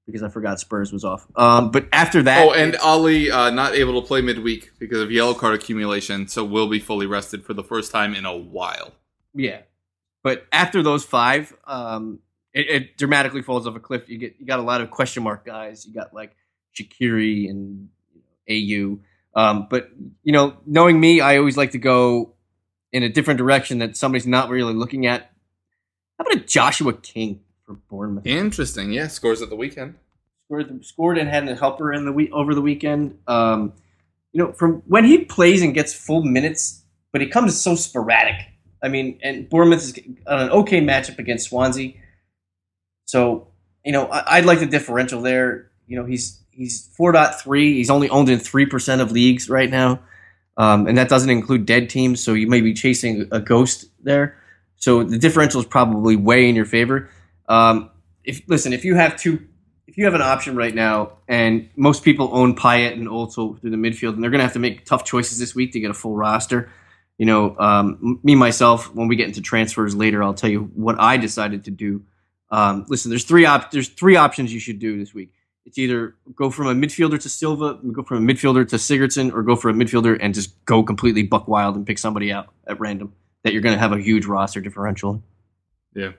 [SPEAKER 2] because I forgot Spurs was off. Um, but after that,
[SPEAKER 1] Oh, and Alli uh, not able to play midweek because of yellow card accumulation, so will be fully rested for the first time in a while.
[SPEAKER 2] Yeah, but after those five, um, it, it dramatically falls off a cliff. You get you got a lot of question mark guys. You got like Shaqiri and Ayew. Um, but you know, knowing me, I always like to go in a different direction that somebody's not really looking at. How about a Joshua King for Bournemouth?
[SPEAKER 1] Interesting. Yeah, scores at the weekend.
[SPEAKER 2] scored scored and had a helper in the week over the weekend. Um, you know, from when he plays and gets full minutes, but he comes so sporadic. I mean, and Bournemouth is on an okay matchup against Swansea. So, you know, I, I'd like the differential there. You know, he's he's four point three. He's only owned in three percent of leagues right now, um, and that doesn't include dead teams. So you may be chasing a ghost there. So the differential is probably way in your favor. Um, if listen, if you have two, if you have an option right now, and most people own Payet and also through the midfield, and they're going to have to make tough choices this week to get a full roster. You know, um, me myself, when we get into transfers later, I'll tell you what I decided to do. Um, listen, there's three op- there's three options you should do this week. It's either go from a midfielder to Silva, go from a midfielder to Sigurdsson, or go for a midfielder and just go completely buck wild and pick somebody out at random that you're going to have a huge roster differential.
[SPEAKER 1] Yeah.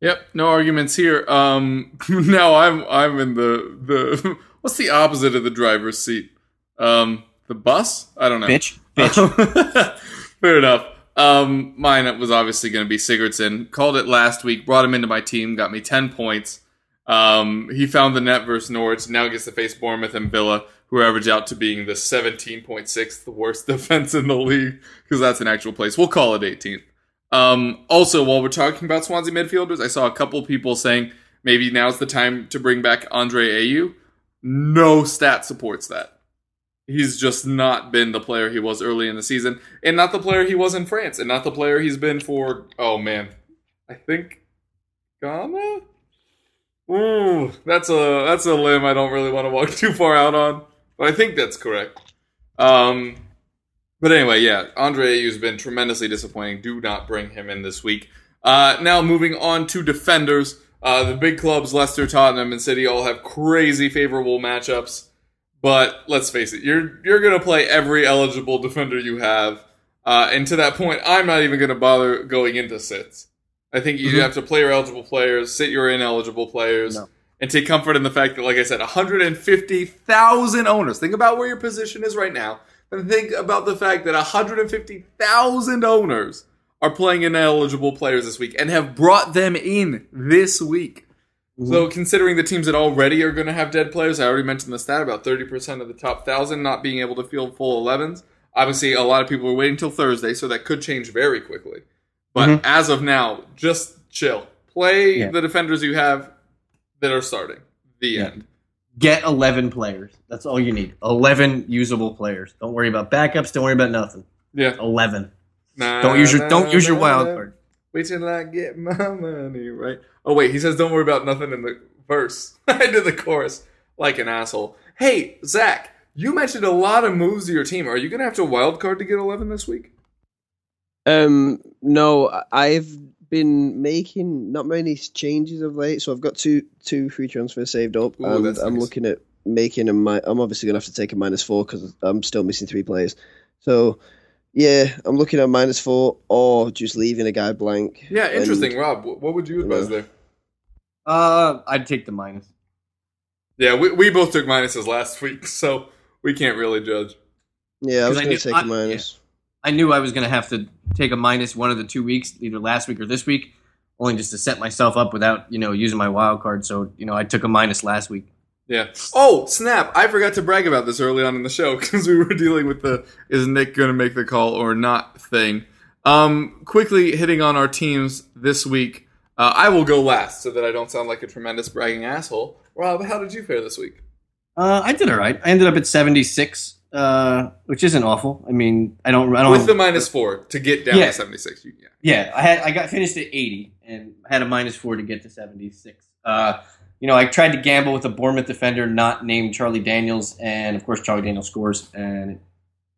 [SPEAKER 1] Yep, no arguments here. Um [laughs] now I'm I'm in the the [laughs] what's the opposite of the driver's seat? Um the bus? I don't know.
[SPEAKER 2] Bitch, bitch. [laughs]
[SPEAKER 1] Fair enough. Um mine was obviously going to be Sigurdsson. Called it last week, brought him into my team, got me 10 points. Um he found the net versus Norwich, now gets to face Bournemouth and Villa, who average out to being the 17.6th worst [laughs] defense in the league because that's an actual place. We'll call it 18th. Um, also, while we're talking about Swansea midfielders, I saw a couple people saying maybe now's the time to bring back Andre Ayew. No stat supports that. He's just not been the player he was early in the season, and not the player he was in France, and not the player he's been for. Oh man, I think Ghana. Ooh, that's a that's a limb I don't really want to walk [laughs] too far out on, but I think that's correct. Um, but anyway, yeah, Andre Ayew's been tremendously disappointing. Do not bring him in this week. Uh, now moving on to defenders. Uh, the big clubs, Leicester, Tottenham, and City, all have crazy favorable matchups. But let's face it, you're you're gonna play every eligible defender you have. Uh, and to that point, I'm not even gonna bother going into sits. I think you
[SPEAKER 2] Mhm.
[SPEAKER 1] have to play your eligible players, sit your ineligible players,
[SPEAKER 2] No.
[SPEAKER 1] and take comfort in the fact that, like I said, 150,000 owners. Think about where your position is right now, and think about the fact that 150,000 owners are playing ineligible players this week and have brought them in this week. So, considering the teams that already are going to have dead players, I already mentioned the stat about 30% of the top 1,000 not being able to field full 11s. Obviously, a lot of people are waiting till Thursday, so that could change very quickly. But
[SPEAKER 2] Mhm.
[SPEAKER 1] as of now, just chill. Play
[SPEAKER 2] Yeah.
[SPEAKER 1] the defenders you have that are starting. The
[SPEAKER 2] Yeah.
[SPEAKER 1] end.
[SPEAKER 2] Get 11 players. That's all you need. 11 usable players. Don't worry about backups. Don't worry about nothing.
[SPEAKER 1] Yeah.
[SPEAKER 2] 11.
[SPEAKER 1] Nah,
[SPEAKER 2] Don't use your
[SPEAKER 1] nah,
[SPEAKER 2] don't use your wild
[SPEAKER 1] nah.
[SPEAKER 2] card.
[SPEAKER 1] Wait till I get my money, right? Oh wait, he says don't worry about nothing in the verse. [laughs] I did the chorus like an asshole. Hey, Zak, you mentioned a lot of moves to your team. Are you gonna have to wild card to get eleven this week?
[SPEAKER 3] Um, no, I've been making not many changes of late, so I've got two two free transfers saved up,
[SPEAKER 1] Ooh,
[SPEAKER 3] and I'm
[SPEAKER 1] nice.
[SPEAKER 3] looking at making a. mi- I'm obviously gonna have to take a minus four because I'm still missing three players. So, Yeah, I'm looking at minus four or just leaving a guy blank.
[SPEAKER 1] Yeah,
[SPEAKER 3] And-
[SPEAKER 1] interesting, Rob. What would you advise
[SPEAKER 3] Yeah.
[SPEAKER 1] there?
[SPEAKER 2] Uh, I'd take the minus.
[SPEAKER 1] Yeah, we, we both took minuses last week, so we can't really judge.
[SPEAKER 3] Yeah, I was going to take
[SPEAKER 2] I-
[SPEAKER 3] a minus.
[SPEAKER 2] I knew I was going to have to take a minus one of the two weeks, either last week or this week, only just to set myself up without you know using my wild card. So you know I took a minus last week.
[SPEAKER 1] Yeah. Oh, snap. I forgot to brag about this early on in the show [laughs] because we were dealing with the is Nick going to make the call or not thing. Um, quickly hitting on our teams this week. Uh, I will go last so that I don't sound like a tremendous bragging asshole. Rob, how did you fare this week?
[SPEAKER 2] Uh, I did all right. I ended up at seventy six, uh, which isn't awful. I mean, I don't. I don't.
[SPEAKER 1] With the minus four to get down
[SPEAKER 2] Yeah.
[SPEAKER 1] to 76. You, yeah.
[SPEAKER 2] Yeah, I had I got finished at 80 and had a minus four to get to 76. Uh, you know, I tried to gamble with a Bournemouth defender not named Charlie Daniels, and of course Charlie Daniels scores and it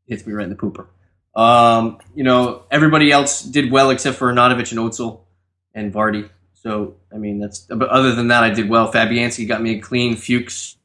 [SPEAKER 2] hits me right in the pooper. Um, you know, everybody else did well except for Arnautovic and Özil and Vardy. So I mean, that's but other than that, I did well. Fabianski got me a clean. Fuchs,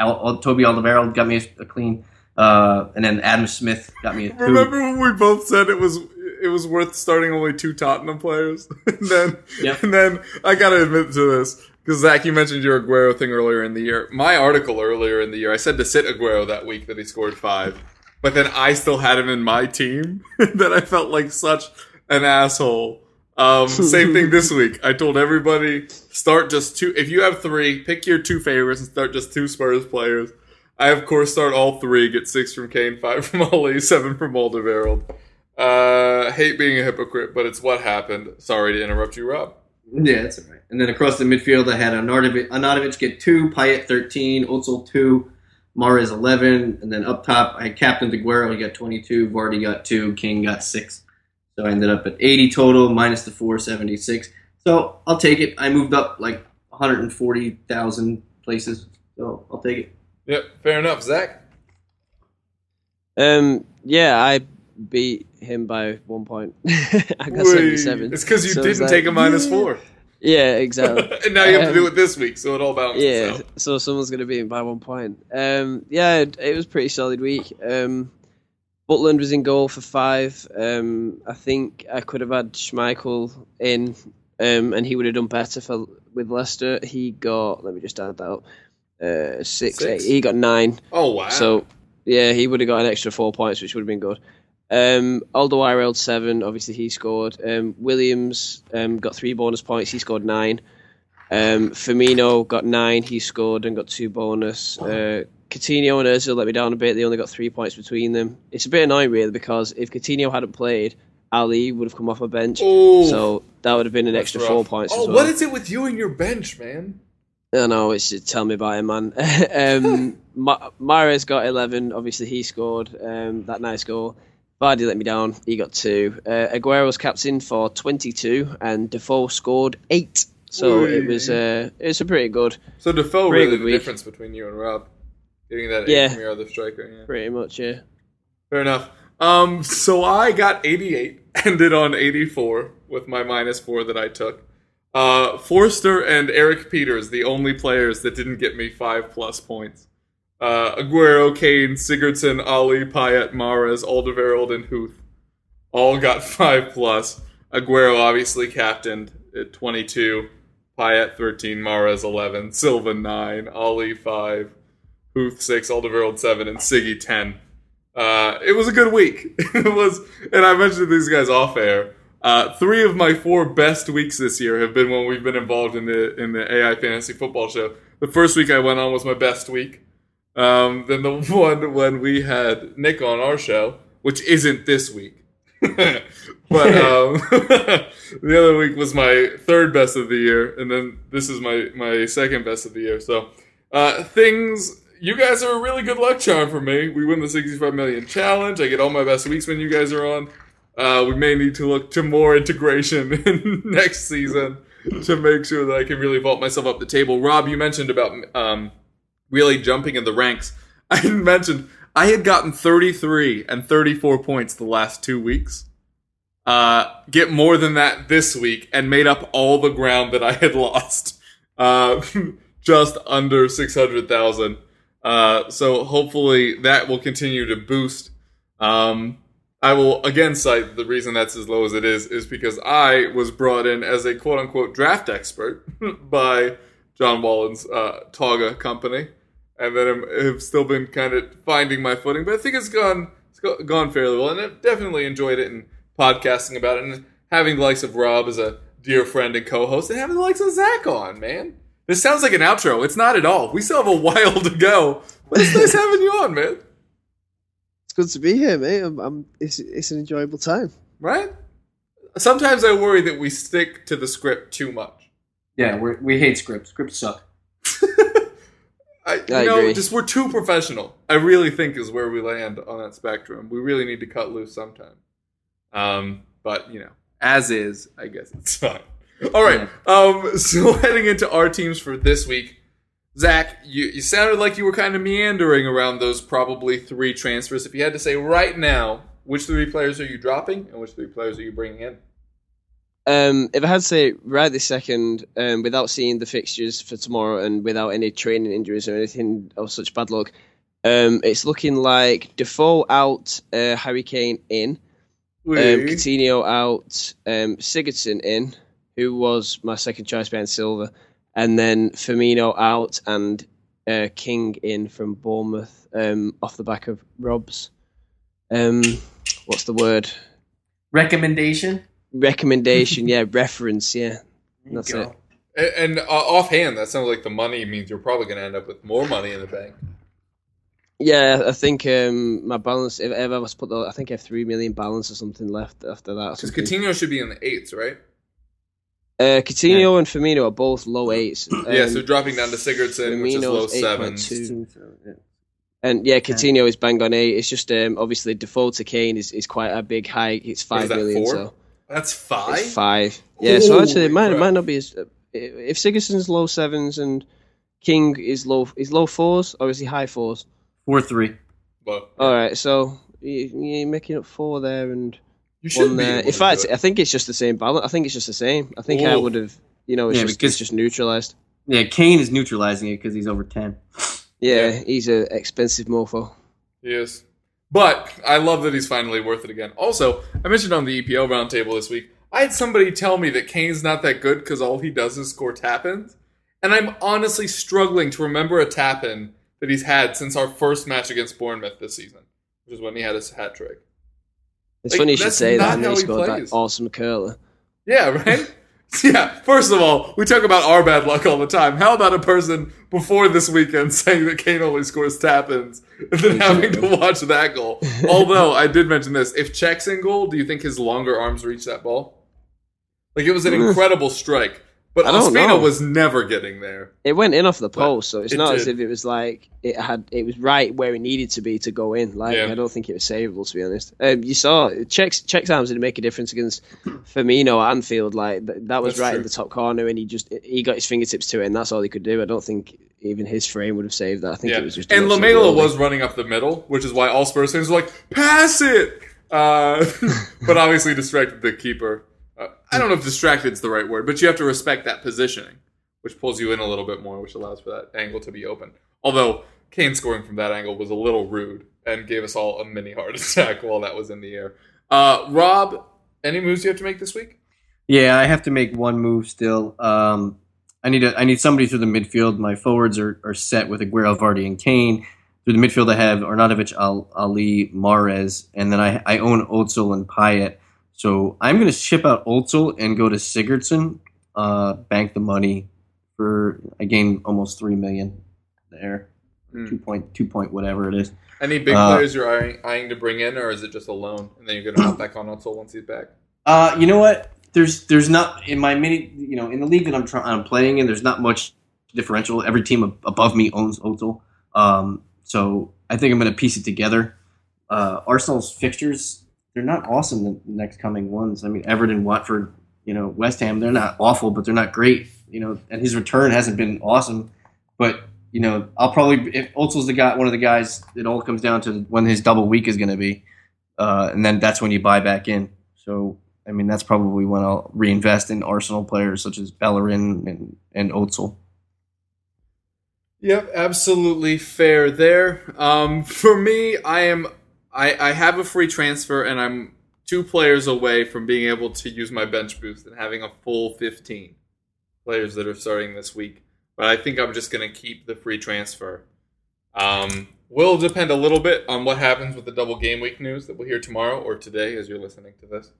[SPEAKER 2] Al, Al, Toby Alderweireld got me a, a clean, uh, and then Adam Smith got me a two.
[SPEAKER 1] Remember when we both said it was it was worth starting only two Tottenham players, [laughs] and then
[SPEAKER 2] Yep.
[SPEAKER 1] and then I gotta admit to this because Zak, you mentioned your Aguero thing earlier in the year. My article earlier in the year, I said to sit Aguero that week that he scored five, but then I still had him in my team. [laughs] that I felt like such an asshole. Um, same thing this [laughs] week. I told everybody start just two. If you have three, pick your two favorites and start just two Spurs players. I of course start all three. Get six from Kane, five from [laughs] Alli, seven from Alderweireld. Uh, hate being a hypocrite, but it's what happened. Sorry to interrupt you, Rob.
[SPEAKER 2] Yeah, that's all right. And then across the midfield, I had Arnautovic, Arnautovic get two, Payet 13, Özil 2, Mahrez 11. And then up top, I had Captain Aguero, he got 22, Vardy got 2, King got 6. So I ended up at 80 total, minus the 476. So I'll take it. I moved up like 140,000 places. So I'll take it.
[SPEAKER 1] Yep, fair enough, Zak.
[SPEAKER 3] Um, yeah, I beat him by one point. [laughs] I got
[SPEAKER 1] Whee.
[SPEAKER 3] 77.
[SPEAKER 1] It's because you
[SPEAKER 3] So
[SPEAKER 1] didn't
[SPEAKER 3] like,
[SPEAKER 1] take a minus [laughs] four,
[SPEAKER 3] Yeah, exactly. [laughs]
[SPEAKER 1] and now you have to do
[SPEAKER 3] Um,
[SPEAKER 1] it this week, so it all balances
[SPEAKER 3] Yeah,
[SPEAKER 1] out.
[SPEAKER 3] so someone's going to beat him by one point. Um, yeah, it, it was a pretty solid week. Um, Butland was in goal for five. Um, I think I could have had Schmeichel in, um, and he would have done better for with Leicester. He got, let me just add that up, uh, six,
[SPEAKER 1] Six.
[SPEAKER 3] Eight, he got nine.
[SPEAKER 1] Oh wow!
[SPEAKER 3] So yeah, he would have got an extra four points, which would have been good. Um, Alderweireld seven, obviously he scored. Um, Williams um, got three bonus points, he scored nine. Um, Firmino got nine, he scored and got two bonus. Uh, Coutinho and Özil let me down a bit. They only got three points between them. It's a bit annoying really because if Coutinho hadn't played, Alli would have come off a bench,
[SPEAKER 1] oh,
[SPEAKER 3] so that would have been an extra
[SPEAKER 1] rough.
[SPEAKER 3] four points.
[SPEAKER 1] Oh,
[SPEAKER 3] as well.
[SPEAKER 1] what is it with you and your bench, man?
[SPEAKER 3] I know, it's just tell me about it, man. [laughs] um, [laughs] Ma- Mahrez got 11. Obviously, he scored um, that nice goal. Vardy let me down. He got two. Uh, Aguero was captain for 22, and Defoe scored eight. So it was uh, it was a pretty good,
[SPEAKER 1] So Defoe really
[SPEAKER 3] good
[SPEAKER 1] the
[SPEAKER 3] week.
[SPEAKER 1] difference between you and Rob, getting that eight from your other striker. Yeah.
[SPEAKER 3] pretty much, yeah.
[SPEAKER 1] Fair enough. Um, so I got 88, [laughs] ended on 84 with my minus four that I took. Uh, Forster and Erik Pieters, the only players that didn't get me five plus points. Uh, Aguero, Kane, Sigurdsson, Alli, Payet, Mahrez, Alderweireld, and Huth all got [laughs] five plus. Aguero obviously captained at 22, Payet 13, Mahrez 11, Silva 9, Alli 5, Huth 6, Alderweireld 7, and Siggy 10. Uh, it was a good week. [laughs] it was, and I mentioned these guys off air. Uh, three of my four best weeks this year have been when we've been involved in the in the AI fantasy football show. The first week I went on was my best week. Um, then the [laughs] one when we had Nick on our show, which isn't this week, [laughs] but [laughs] um, the other week was my third best of the year, and then this is my my second best of the year. So uh, things you guys are a really good luck charm for me. We win the 65 million challenge. I get all my best weeks when you guys are on. Uh, we may need to look to more integration in next season to make sure that I can really vault myself up the table. Rob, you mentioned about um, really jumping in the ranks. [laughs] I mentioned I had gotten 33 and 34 points the last two weeks. Uh, get more than that this week and made up all the ground that I had [laughs] lost. Uh, [laughs] just under 600,000. Uh, so hopefully that will continue to boost. Um, I will again cite the reason that's as low as it is is because I was brought in as a quote unquote draft expert by John Wallen's uh, Toga company, and then I'm, have still been kind of finding my footing. But I think it's gone it's go- gone fairly well, and I've definitely enjoyed it and podcasting about it, and having the likes of Rob as a dear friend and co-host, and having the likes of Zak on, man. This sounds like an outro. It's not at all. We still have a [laughs] while to go, but it's nice having you on, man.
[SPEAKER 3] It's good to be here, mate. I'm, I'm, it's, it's an enjoyable time.
[SPEAKER 1] Right? Sometimes I worry that we stick to the script too much.
[SPEAKER 2] Yeah, we we hate scripts. Scripts suck.
[SPEAKER 1] I, you
[SPEAKER 3] I
[SPEAKER 1] know,
[SPEAKER 3] agree.
[SPEAKER 1] just we're too professional. I really think is where we land on that spectrum. We really need to cut loose sometime. Um, but you know, as is, I guess it's [laughs] fine. All right. Um, [laughs] so heading into our teams for this week, Zak, you, you sounded like you were kind of meandering around those probably three transfers. If you had to say right now, which three players are you dropping and which three players are you bringing in?
[SPEAKER 3] Um, if I had to say right this second, um, without seeing the fixtures for tomorrow and without any training injuries or anything of such bad luck, um, it's looking like Defoe out, uh, Harry Kane in, um, Coutinho out, um, Sigurdsson in, who was my second choice behind Silva, and then Firmino out and uh, King in from Bournemouth um, off the back of Rob's. Um, what's the word?
[SPEAKER 2] Recommendation.
[SPEAKER 3] Recommendation, [laughs] yeah, reference, yeah. That's it.
[SPEAKER 1] And, and uh, offhand, that sounds like the money means you're probably going to end up with more money in the bank.
[SPEAKER 3] Yeah, I think um, my balance. If ever I was put, the, I think I have three million balance or something left after that.
[SPEAKER 1] Because
[SPEAKER 3] something.
[SPEAKER 1] Coutinho should be in the eights, right?
[SPEAKER 3] uh, Coutinho and Firmino are both low eights. [clears throat]
[SPEAKER 1] yeah,
[SPEAKER 3] Um,
[SPEAKER 1] so dropping down to Sigurdsson, which is low
[SPEAKER 3] 8.2.
[SPEAKER 1] sevens.
[SPEAKER 3] and yeah, Coutinho is bang on eight. It's just um, obviously Defoe to Kane is, is quite a big hike. It's
[SPEAKER 1] What is
[SPEAKER 3] five
[SPEAKER 1] that,
[SPEAKER 3] million,
[SPEAKER 1] four?
[SPEAKER 3] so
[SPEAKER 1] That's five?
[SPEAKER 3] it's five. Yeah, so actually it
[SPEAKER 1] Holy
[SPEAKER 3] might it might not be as uh, if Sigurdsson's low sevens and King is low is low fours or is he high fours?
[SPEAKER 2] Four three.
[SPEAKER 1] Well,
[SPEAKER 3] All right, so you, you're making up four there and.
[SPEAKER 1] you should
[SPEAKER 3] one
[SPEAKER 1] be
[SPEAKER 3] there. In fact, I think it's just the same balance. I think it's just the same. I think I would have, you know, it's
[SPEAKER 2] Yeah,
[SPEAKER 3] just
[SPEAKER 2] because-
[SPEAKER 3] it's just neutralized.
[SPEAKER 2] Yeah, Kane is neutralizing it because he's over ten.
[SPEAKER 3] Yeah,
[SPEAKER 1] Yeah.
[SPEAKER 3] he's a expensive mofo.
[SPEAKER 1] He is. But I love that he's finally worth it again. Also, I mentioned on the EPL roundtable this week, I had somebody tell me that Kane's not that good because all he does is score tap-ins. And I'm honestly struggling to remember a tap-in that he's had since our first match against Bournemouth this season, which is when he had his hat trick.
[SPEAKER 3] It's
[SPEAKER 1] Like,
[SPEAKER 3] funny you should say that. And then
[SPEAKER 1] how
[SPEAKER 3] he
[SPEAKER 1] he
[SPEAKER 3] scored
[SPEAKER 1] plays.
[SPEAKER 3] that awesome curler.
[SPEAKER 1] Yeah, right? [laughs] [laughs] yeah, first of all, we talk about our bad luck all the time. How about a person before this weekend [laughs] saying that Kane only scores tap ins and then having to watch that goal? [laughs] Although, I did mention this. If Cech's in goal, do you think his longer arms reach that ball? Like, it was an incredible strike, but
[SPEAKER 3] I don't
[SPEAKER 1] Ospina
[SPEAKER 3] know.
[SPEAKER 1] was never getting there.
[SPEAKER 3] It went in off the post, so it's
[SPEAKER 1] it
[SPEAKER 3] not as if it was like it had. It was right where it needed to be to go in. Like
[SPEAKER 1] Yeah.
[SPEAKER 3] I don't think it was savable to be honest. Um, you saw Cech's Cech's arms didn't make a difference against Firmino at Anfield. Like th- that was
[SPEAKER 1] That's
[SPEAKER 3] right
[SPEAKER 1] true.
[SPEAKER 3] in the top corner, and he just he got his fingertips to it, and that's all he could do. I don't think even his frame would have saved that. I think
[SPEAKER 1] Yeah.
[SPEAKER 3] it was just.
[SPEAKER 1] And
[SPEAKER 3] emotional
[SPEAKER 1] Lamela was running up the middle, which is why all Spurs fans were like, pass it! Uh, [laughs] but obviously distracted the keeper. Uh, I don't know if distracted is the right word, but you have to respect that positioning, which pulls you in a little bit more, which allows for that angle to be open. Although Kane scoring from that angle was a little rude and gave us all a mini heart [laughs] attack while that was in the air. Uh, Rob, any moves you have to make this week?
[SPEAKER 2] Yeah, I have to make one move still. Um, I need a, I need somebody through the midfield. My forwards are, are set with Aguero, Vardy, and Kane. Through the midfield, I have Arnautovic, Alli, Mahrez, and then I, I own Özil and Payet. So I'm going to ship out Özil and go to Sigurdsson, uh, bank the money for I gain almost three million there,
[SPEAKER 1] Hmm.
[SPEAKER 2] two point two point whatever it is.
[SPEAKER 1] Any big
[SPEAKER 2] Uh,
[SPEAKER 1] players you're eyeing, eyeing to bring in, or is it just a loan and then you're going to hop back on Özil once he's back?
[SPEAKER 2] Uh, you know what? There's there's not in my mini you know in the league that I'm trying I'm playing in. There's not much differential. Every team ab- above me owns Ozil. Um, so I think I'm going to piece it together. Uh, Arsenal's fixtures they're not awesome the next coming ones. I mean Everton, Watford, you know West Ham. They're not awful, but they're not great. You know, and his return hasn't been awesome. But you know, I'll probably if Ozil's the guy, one of the guys. It all comes down to when his double week is going to be, uh, and then that's when you buy back in. So I mean, that's probably when I'll reinvest in Arsenal players such as Bellerin and and Özil.
[SPEAKER 1] Yep, absolutely fair there. Um, for me, I am I, I have a free transfer, and I'm two players away from being able to use my bench boost and having a full 15 players that are starting this week. But I think I'm just going to keep the free transfer. Um, will depend a little bit on what happens with the double game week news that we'll hear tomorrow or today as you're listening to this.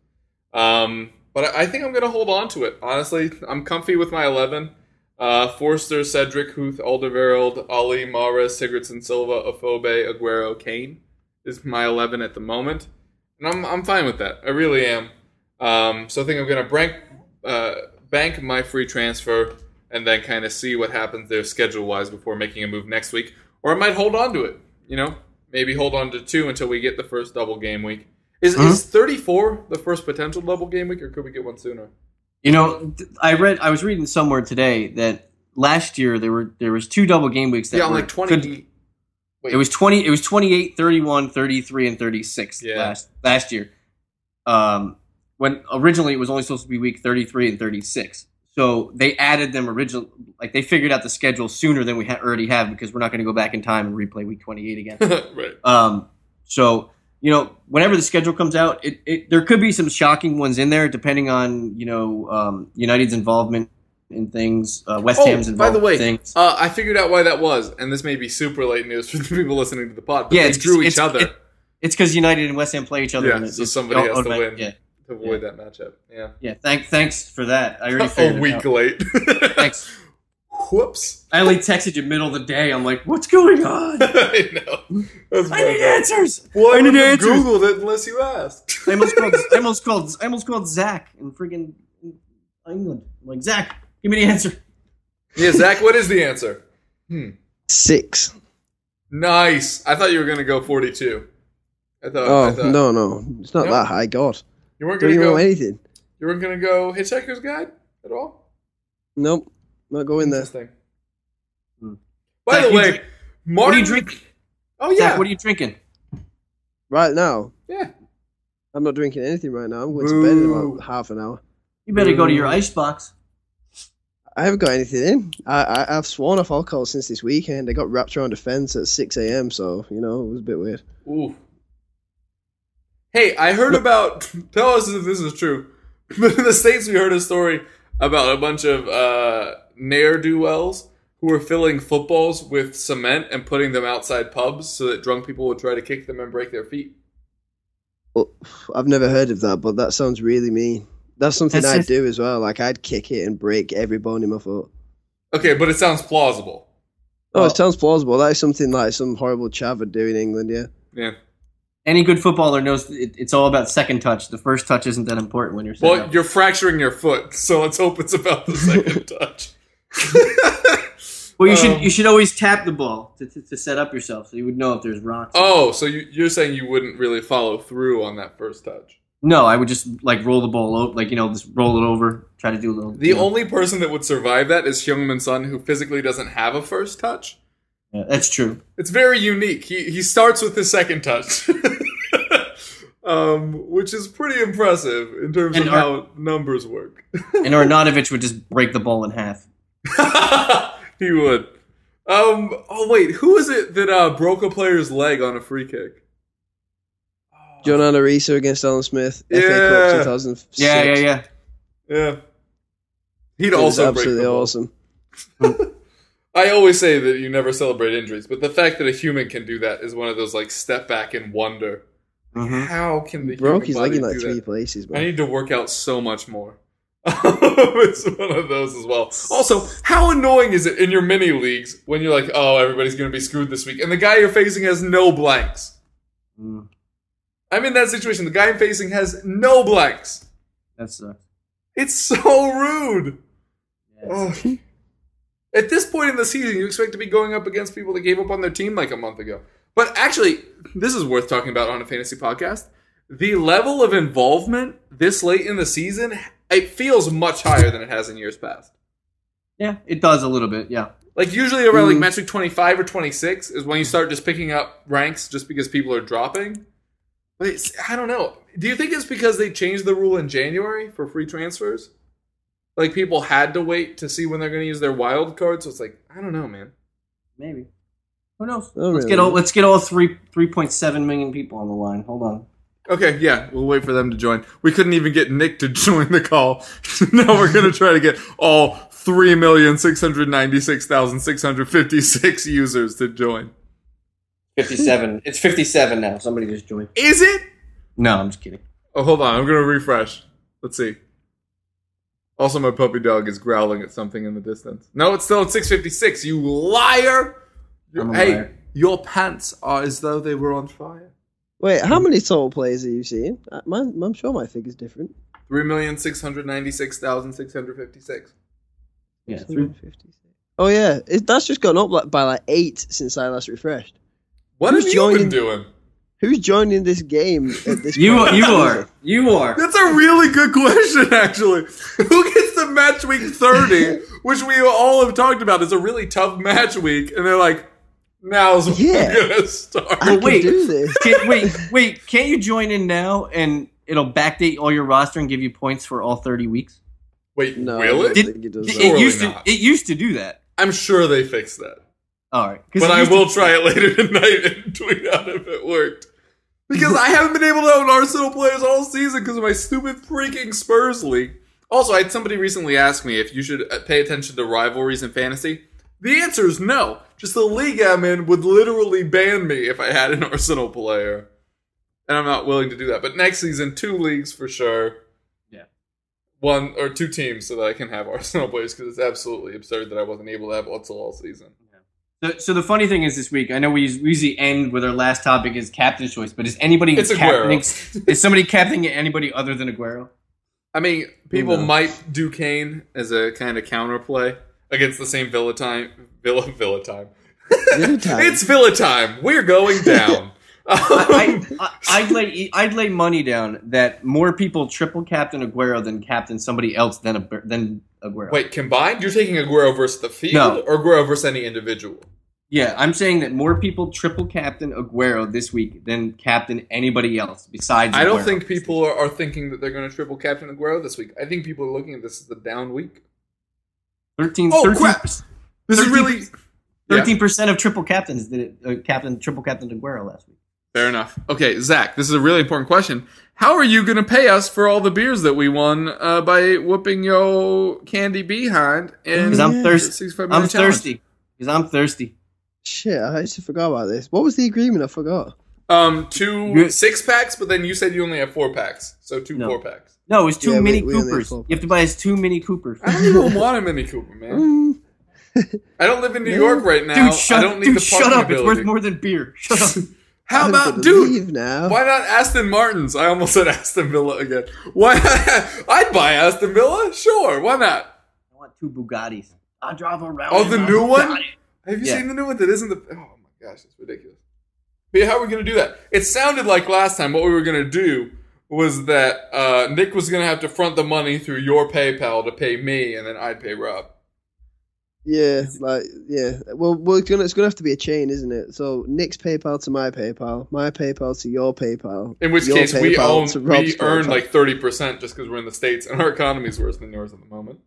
[SPEAKER 1] Um, but I think I'm going to hold on to it. Honestly, I'm comfy with my 11. Uh, Forster, Cedric, Huth, Alderweireld, Alli, Mahrez, Sigurdsson, Silva, Afobe, Aguero, Kane is my 11 at the moment. And I'm, I'm fine with that. I really am. Um, so I think I'm going to bank, uh, bank my free transfer and then kind of see what happens there schedule wise before making a move next week. Or I might hold on to it. You know, maybe hold on to two until we get the first double game week. Is, is 34 the first potential double game week, or could we get one sooner?
[SPEAKER 2] You know, I read, I was reading somewhere today that last year there were there was two double game weeks that
[SPEAKER 1] yeah,
[SPEAKER 2] were
[SPEAKER 1] like 20.
[SPEAKER 2] could-
[SPEAKER 1] wait,
[SPEAKER 2] it was 20 it was 28 31 33 and 36
[SPEAKER 1] Yeah.
[SPEAKER 2] last last year um when originally it was only supposed to be week 33 and 36 so they added them original like they figured out the schedule sooner than we ha- already have because we're not going to go back in time and replay week 28 again [laughs]
[SPEAKER 1] right.
[SPEAKER 2] um so you know whenever the schedule comes out it, it there could be some shocking ones in there depending on you know um united's involvement in things uh, west
[SPEAKER 1] Oh,
[SPEAKER 2] ham's
[SPEAKER 1] by the way,
[SPEAKER 2] things
[SPEAKER 1] Uh, I figured out why that was, and this may be super late news for the people listening to the pod. But
[SPEAKER 2] Yeah,
[SPEAKER 1] they
[SPEAKER 2] it's-
[SPEAKER 1] drew each
[SPEAKER 2] it's-
[SPEAKER 1] other
[SPEAKER 2] it- it's because united and west ham play each other
[SPEAKER 1] Yeah,
[SPEAKER 2] and
[SPEAKER 1] so somebody has to win.
[SPEAKER 2] yeah
[SPEAKER 1] to avoid that matchup. Yeah,
[SPEAKER 2] Yeah, thank, thanks for that. I already [laughs]
[SPEAKER 1] a
[SPEAKER 2] figured it
[SPEAKER 1] week late. [laughs]
[SPEAKER 2] Thanks.
[SPEAKER 1] Whoops.
[SPEAKER 2] I only texted you middle of the day. I'm like, what's going [laughs] on?
[SPEAKER 1] I know. That's
[SPEAKER 2] I need
[SPEAKER 1] bad.
[SPEAKER 2] answers.
[SPEAKER 1] Well, I
[SPEAKER 2] I need answers.
[SPEAKER 1] Googled it unless you asked.
[SPEAKER 2] I almost called. I almost called. I almost called Zak in friggin' England. I'm like Zak, give me the answer.
[SPEAKER 1] yeah, Zak, what is the answer? Hmm.
[SPEAKER 3] Six.
[SPEAKER 1] Nice. I thought you were going to go 42. I thought,
[SPEAKER 3] Oh
[SPEAKER 1] I thought
[SPEAKER 3] no, no, it's not
[SPEAKER 1] No?
[SPEAKER 3] that high. God,
[SPEAKER 1] you weren't going to
[SPEAKER 3] you know
[SPEAKER 1] go.
[SPEAKER 3] anything?
[SPEAKER 1] You weren't going to go Hitchhiker's Guide at all.
[SPEAKER 3] Nope, not going there.
[SPEAKER 1] Interesting.
[SPEAKER 2] Hmm.
[SPEAKER 1] By
[SPEAKER 2] Zak,
[SPEAKER 1] the
[SPEAKER 2] you
[SPEAKER 1] way,
[SPEAKER 2] drink-
[SPEAKER 1] Martin.
[SPEAKER 2] What are you drinking?
[SPEAKER 1] Oh yeah.
[SPEAKER 2] Zak, what are you drinking?
[SPEAKER 3] Right now,
[SPEAKER 1] yeah.
[SPEAKER 3] I'm not drinking anything right now. I'm going to bed in about half an hour.
[SPEAKER 2] You better go to your ice box.
[SPEAKER 3] I haven't got anything in. I, I I've sworn off alcohol since this weekend. I got wrapped around a fence at six a.m. So you know it was a bit weird.
[SPEAKER 1] Ooh. Hey, I heard about. [laughs] Tell us if this is true. [laughs] But in the states, we heard a story about a bunch of uh, ne'er do wells who were filling footballs with cement and putting them outside pubs so that drunk people would try to kick them and break their feet.
[SPEAKER 3] Well, I've never heard of that, but that sounds really mean. That's something
[SPEAKER 2] That's
[SPEAKER 3] I'd
[SPEAKER 2] just-
[SPEAKER 3] do as well. Like I'd kick it and break every bone in my foot.
[SPEAKER 1] Okay, but it sounds plausible.
[SPEAKER 3] Oh,
[SPEAKER 2] Well-
[SPEAKER 3] it sounds plausible. That is something like some horrible chav would do in England. Yeah.
[SPEAKER 1] Yeah.
[SPEAKER 2] Any good footballer knows it, it's all about second touch. The first touch isn't that important when you're.
[SPEAKER 1] Well,
[SPEAKER 2] up.
[SPEAKER 1] you're fracturing your foot, so let's hope it's about the second [laughs] touch.
[SPEAKER 2] well, you should
[SPEAKER 1] um,
[SPEAKER 2] you should always tap the ball to, to, to set up yourself, so you would know if there's rocks.
[SPEAKER 1] oh, so you, you're saying you wouldn't really follow through on that first touch?
[SPEAKER 2] No, I would just like roll the ball over, like you know, just roll it over, try to do a little.
[SPEAKER 1] The
[SPEAKER 2] know.
[SPEAKER 1] only person that would survive that is Heung-min Son, who physically doesn't have a first touch.
[SPEAKER 2] Yeah, that's true.
[SPEAKER 1] It's very unique. He he starts with his second touch, [laughs] um, which is pretty impressive in terms
[SPEAKER 2] And
[SPEAKER 1] of
[SPEAKER 2] our-
[SPEAKER 1] how numbers work. [laughs]
[SPEAKER 2] And Arnautovic would just break the ball in half. [laughs]
[SPEAKER 1] he would. Um. Oh wait, who is it that uh, broke a player's leg on a free kick?
[SPEAKER 3] John Arne Riise against Alan Smith. FA
[SPEAKER 1] Yeah.
[SPEAKER 3] Cup 2006.
[SPEAKER 2] Yeah, yeah, yeah.
[SPEAKER 1] Yeah. He'd
[SPEAKER 3] It was
[SPEAKER 1] also break the
[SPEAKER 3] absolutely
[SPEAKER 1] ball.
[SPEAKER 3] awesome. [laughs]
[SPEAKER 1] I always say that you never celebrate injuries, but the fact that a human can do that is one of those like step back and wonder.
[SPEAKER 2] Mhm.
[SPEAKER 1] How can the
[SPEAKER 3] Broke his leg in like three
[SPEAKER 1] that?
[SPEAKER 3] places,
[SPEAKER 1] I need to work out so much more. [laughs] it's one of those as well. Also, how annoying is it in your mini leagues when you're like, oh, everybody's going to be screwed this week, and the guy you're facing has no blanks?
[SPEAKER 2] Mm,
[SPEAKER 1] I'm in that situation. The guy I'm facing has no blacks.
[SPEAKER 2] that sucks.
[SPEAKER 1] It's so rude. Ugh. At this point in the season, you expect to be going up against people that gave up on their team like a month ago. But actually, this is worth talking about on a fantasy podcast. The level of involvement this late in the season, it feels much higher than it has in years past.
[SPEAKER 2] Yeah, it does a little bit. Yeah.
[SPEAKER 1] Like usually around like
[SPEAKER 3] Mm.
[SPEAKER 1] match week 25 or 26 is when you start just picking up ranks just because people are dropping. But I don't know. Do you think it's because they changed the rule in January for free transfers? Like people had to wait to see when they're going to use their wild card, so it's like I don't know, man.
[SPEAKER 2] Maybe. Who knows?
[SPEAKER 3] Oh,
[SPEAKER 2] let's
[SPEAKER 3] really?
[SPEAKER 2] get all let's get all three three point seven million people on the line. Hold on.
[SPEAKER 1] Okay, yeah, we'll wait for them to join. We couldn't even get Nick to [laughs] join the call. [laughs] now we're gonna try to get all three million six hundred ninety six thousand six hundred fifty six users to join.
[SPEAKER 2] Fifty seven. [laughs] it's fifty seven now. Somebody just joined.
[SPEAKER 1] Is it?
[SPEAKER 2] No, I'm just kidding.
[SPEAKER 1] Oh, hold on. I'm gonna refresh. Let's see. Also, my puppy dog is growling at something in the distance. No, it's still at 6:56. You liar!
[SPEAKER 2] I'm
[SPEAKER 1] hey,
[SPEAKER 2] liar.
[SPEAKER 1] your pants are as though they were on fire.
[SPEAKER 3] Wait, how many total players are you seeing? Uh, mine, I'm sure my figure's different.
[SPEAKER 1] Three million six hundred ninety-six thousand six hundred fifty-six.
[SPEAKER 2] Yeah, three,
[SPEAKER 3] 756. Oh yeah, it, that's just gone up like, by like eight since I last refreshed.
[SPEAKER 1] What
[SPEAKER 3] Who's
[SPEAKER 1] have you been
[SPEAKER 3] joining?
[SPEAKER 1] doing?
[SPEAKER 3] Who's joining this game at this
[SPEAKER 2] you
[SPEAKER 3] point?
[SPEAKER 2] you are you are.
[SPEAKER 1] That's a really good question, actually. Who gets the match week 30, which we all have talked about is a really tough match week, and they're like, now's when
[SPEAKER 3] Yeah.
[SPEAKER 1] we're gonna start.
[SPEAKER 3] I
[SPEAKER 2] Well, wait.
[SPEAKER 3] can do this. [laughs]
[SPEAKER 2] Can, wait wait. Can't you join in now and it'll backdate all your roster and give you points for all thirty weeks?
[SPEAKER 1] Wait,
[SPEAKER 3] No,
[SPEAKER 1] really?
[SPEAKER 3] I
[SPEAKER 2] Did-
[SPEAKER 3] don't it
[SPEAKER 2] It, used to
[SPEAKER 1] not.
[SPEAKER 2] it used to do that.
[SPEAKER 1] I'm sure they fixed that.
[SPEAKER 2] All right, 'Cause
[SPEAKER 1] But I
[SPEAKER 2] used to-
[SPEAKER 1] will try it later [laughs] tonight and tweet out if it worked. Because I haven't been able to own Arsenal players all season because of my stupid freaking Spurs league. Also, I had somebody recently ask me if you should uh, pay attention to rivalries in fantasy. The answer is no. Just the league I'm in would literally ban me if I had an [laughs] Arsenal player. And I'm not willing to do that. But next season, two leagues for sure.
[SPEAKER 2] Yeah.
[SPEAKER 1] One or two teams so that I can have [laughs] Arsenal players because it's absolutely absurd that I wasn't able to have Özil all season.
[SPEAKER 2] So, so the funny thing is, this week I know we we usually end with our last topic is captain's choice, but is anybody
[SPEAKER 1] It's
[SPEAKER 2] captaining?
[SPEAKER 1] Aguero.
[SPEAKER 2] is somebody captaining anybody other than Aguero?
[SPEAKER 1] I mean, people
[SPEAKER 3] No.
[SPEAKER 1] might do Kane as a kind of counterplay against the same Villa time. Villa Villa time.
[SPEAKER 3] Villa time. [laughs]
[SPEAKER 1] it's Villa time. We're going down. [laughs]
[SPEAKER 2] I, I'd lay I'd lay money down that more people triple captain Aguero than captain somebody else than a, than Aguero.
[SPEAKER 1] wait, combined? You're taking Aguero versus the field,
[SPEAKER 2] No.
[SPEAKER 1] or Aguero versus any individual?
[SPEAKER 2] Yeah, I'm saying that more people triple captain Aguero this week than captain anybody else besides.
[SPEAKER 1] I don't think people are, are thinking that they're going to triple captain Aguero this week. I think people are looking at this as the down week.
[SPEAKER 2] 13
[SPEAKER 1] Oh
[SPEAKER 2] 13
[SPEAKER 1] crap! This is
[SPEAKER 2] 13
[SPEAKER 1] really Yeah.
[SPEAKER 2] Thirteen percent of triple captains did it, uh, captain triple captain Aguero last week.
[SPEAKER 1] Fair enough. Okay, Zak, this is a really important question. How are you going to pay us for all the beers that we won uh, by whooping your candy behind?
[SPEAKER 2] Because
[SPEAKER 1] And
[SPEAKER 2] I'm thirsty. I'm thirsty. Because I'm thirsty.
[SPEAKER 3] Shit, I actually forgot about this. What was the agreement? I forgot.
[SPEAKER 1] Um, two
[SPEAKER 2] Good.
[SPEAKER 1] six packs, but then you said you only have four packs, so two
[SPEAKER 2] No.
[SPEAKER 1] four packs.
[SPEAKER 2] No, it was two
[SPEAKER 3] Yeah, we-
[SPEAKER 2] Mini
[SPEAKER 3] we only
[SPEAKER 2] Coopers.
[SPEAKER 3] have four
[SPEAKER 2] You have to buy us two Mini Coopers.
[SPEAKER 1] I don't even want a Mini Cooper, man.
[SPEAKER 3] Mm, [laughs]
[SPEAKER 1] I don't live in New York right now.
[SPEAKER 2] Dude, shut,
[SPEAKER 1] I don't need
[SPEAKER 2] dude,
[SPEAKER 1] the
[SPEAKER 2] shut
[SPEAKER 1] parking
[SPEAKER 2] up. It's
[SPEAKER 1] ability.
[SPEAKER 2] worth more than beer. Shut up. [laughs]
[SPEAKER 1] How
[SPEAKER 3] I'm
[SPEAKER 1] about,
[SPEAKER 3] gonna
[SPEAKER 1] dude?
[SPEAKER 3] now.
[SPEAKER 1] Why not Aston Martins? I almost said Aston Villa again. Why? Not? [laughs] I'd buy Aston Villa. Sure, why not?
[SPEAKER 2] I want two Bugattis. I drive around.
[SPEAKER 1] Oh, the
[SPEAKER 2] my
[SPEAKER 1] new one? Have you
[SPEAKER 2] Yeah.
[SPEAKER 1] seen the new one that isn't the? Oh my gosh, it's ridiculous. But yeah, how are we gonna do that? It sounded like last time what we were gonna do was that uh, Nick was gonna have to front the money through your PayPal to pay me, and then I'd pay Rob.
[SPEAKER 3] Yeah, like yeah. Well, well, it's gonna it's gonna have to be a chain, isn't it? So Nick's PayPal to my PayPal, my PayPal to your PayPal.
[SPEAKER 1] In which
[SPEAKER 3] your
[SPEAKER 1] case, we own we earn
[SPEAKER 3] PayPal.
[SPEAKER 1] like thirty percent just because we're in the states, and our economy is worse than yours at the moment.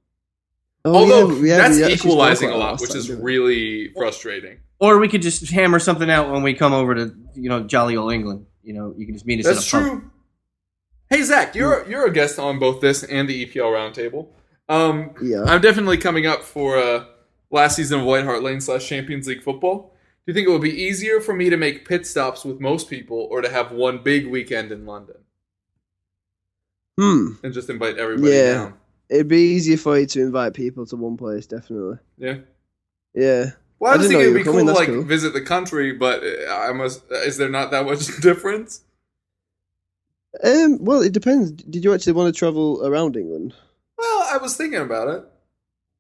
[SPEAKER 3] Oh,
[SPEAKER 1] Although
[SPEAKER 3] yeah, we- yeah,
[SPEAKER 1] that's
[SPEAKER 3] we actually spoke
[SPEAKER 1] equalizing a lot, which is
[SPEAKER 3] didn't we?
[SPEAKER 1] really frustrating.
[SPEAKER 2] Or we could just hammer something out when we come over to, you know, jolly old England. You know, you can just meet us
[SPEAKER 1] That's
[SPEAKER 2] in a pub.
[SPEAKER 1] true. Hey Zak, you're you're a guest on both this and the EPL roundtable. Um,
[SPEAKER 3] Yeah.
[SPEAKER 1] I'm definitely coming up for uh, last season of White Hart Lane slash Champions League football. Do you think it would be easier for me to make pit stops with most people, or to have one big weekend in London
[SPEAKER 3] Hmm.
[SPEAKER 1] and just invite everybody
[SPEAKER 3] Yeah.
[SPEAKER 1] down?
[SPEAKER 3] It'd be easier for you to invite people to one place, definitely.
[SPEAKER 1] Yeah.
[SPEAKER 3] Yeah.
[SPEAKER 1] Well, I,
[SPEAKER 3] I know
[SPEAKER 1] thinking it'd be cool to like
[SPEAKER 3] cool.
[SPEAKER 1] visit the country, but uh, I must. Is there not that much [laughs] difference?
[SPEAKER 3] Um. Well, it depends. Did you actually want to travel around England?
[SPEAKER 1] Well, I was thinking about it.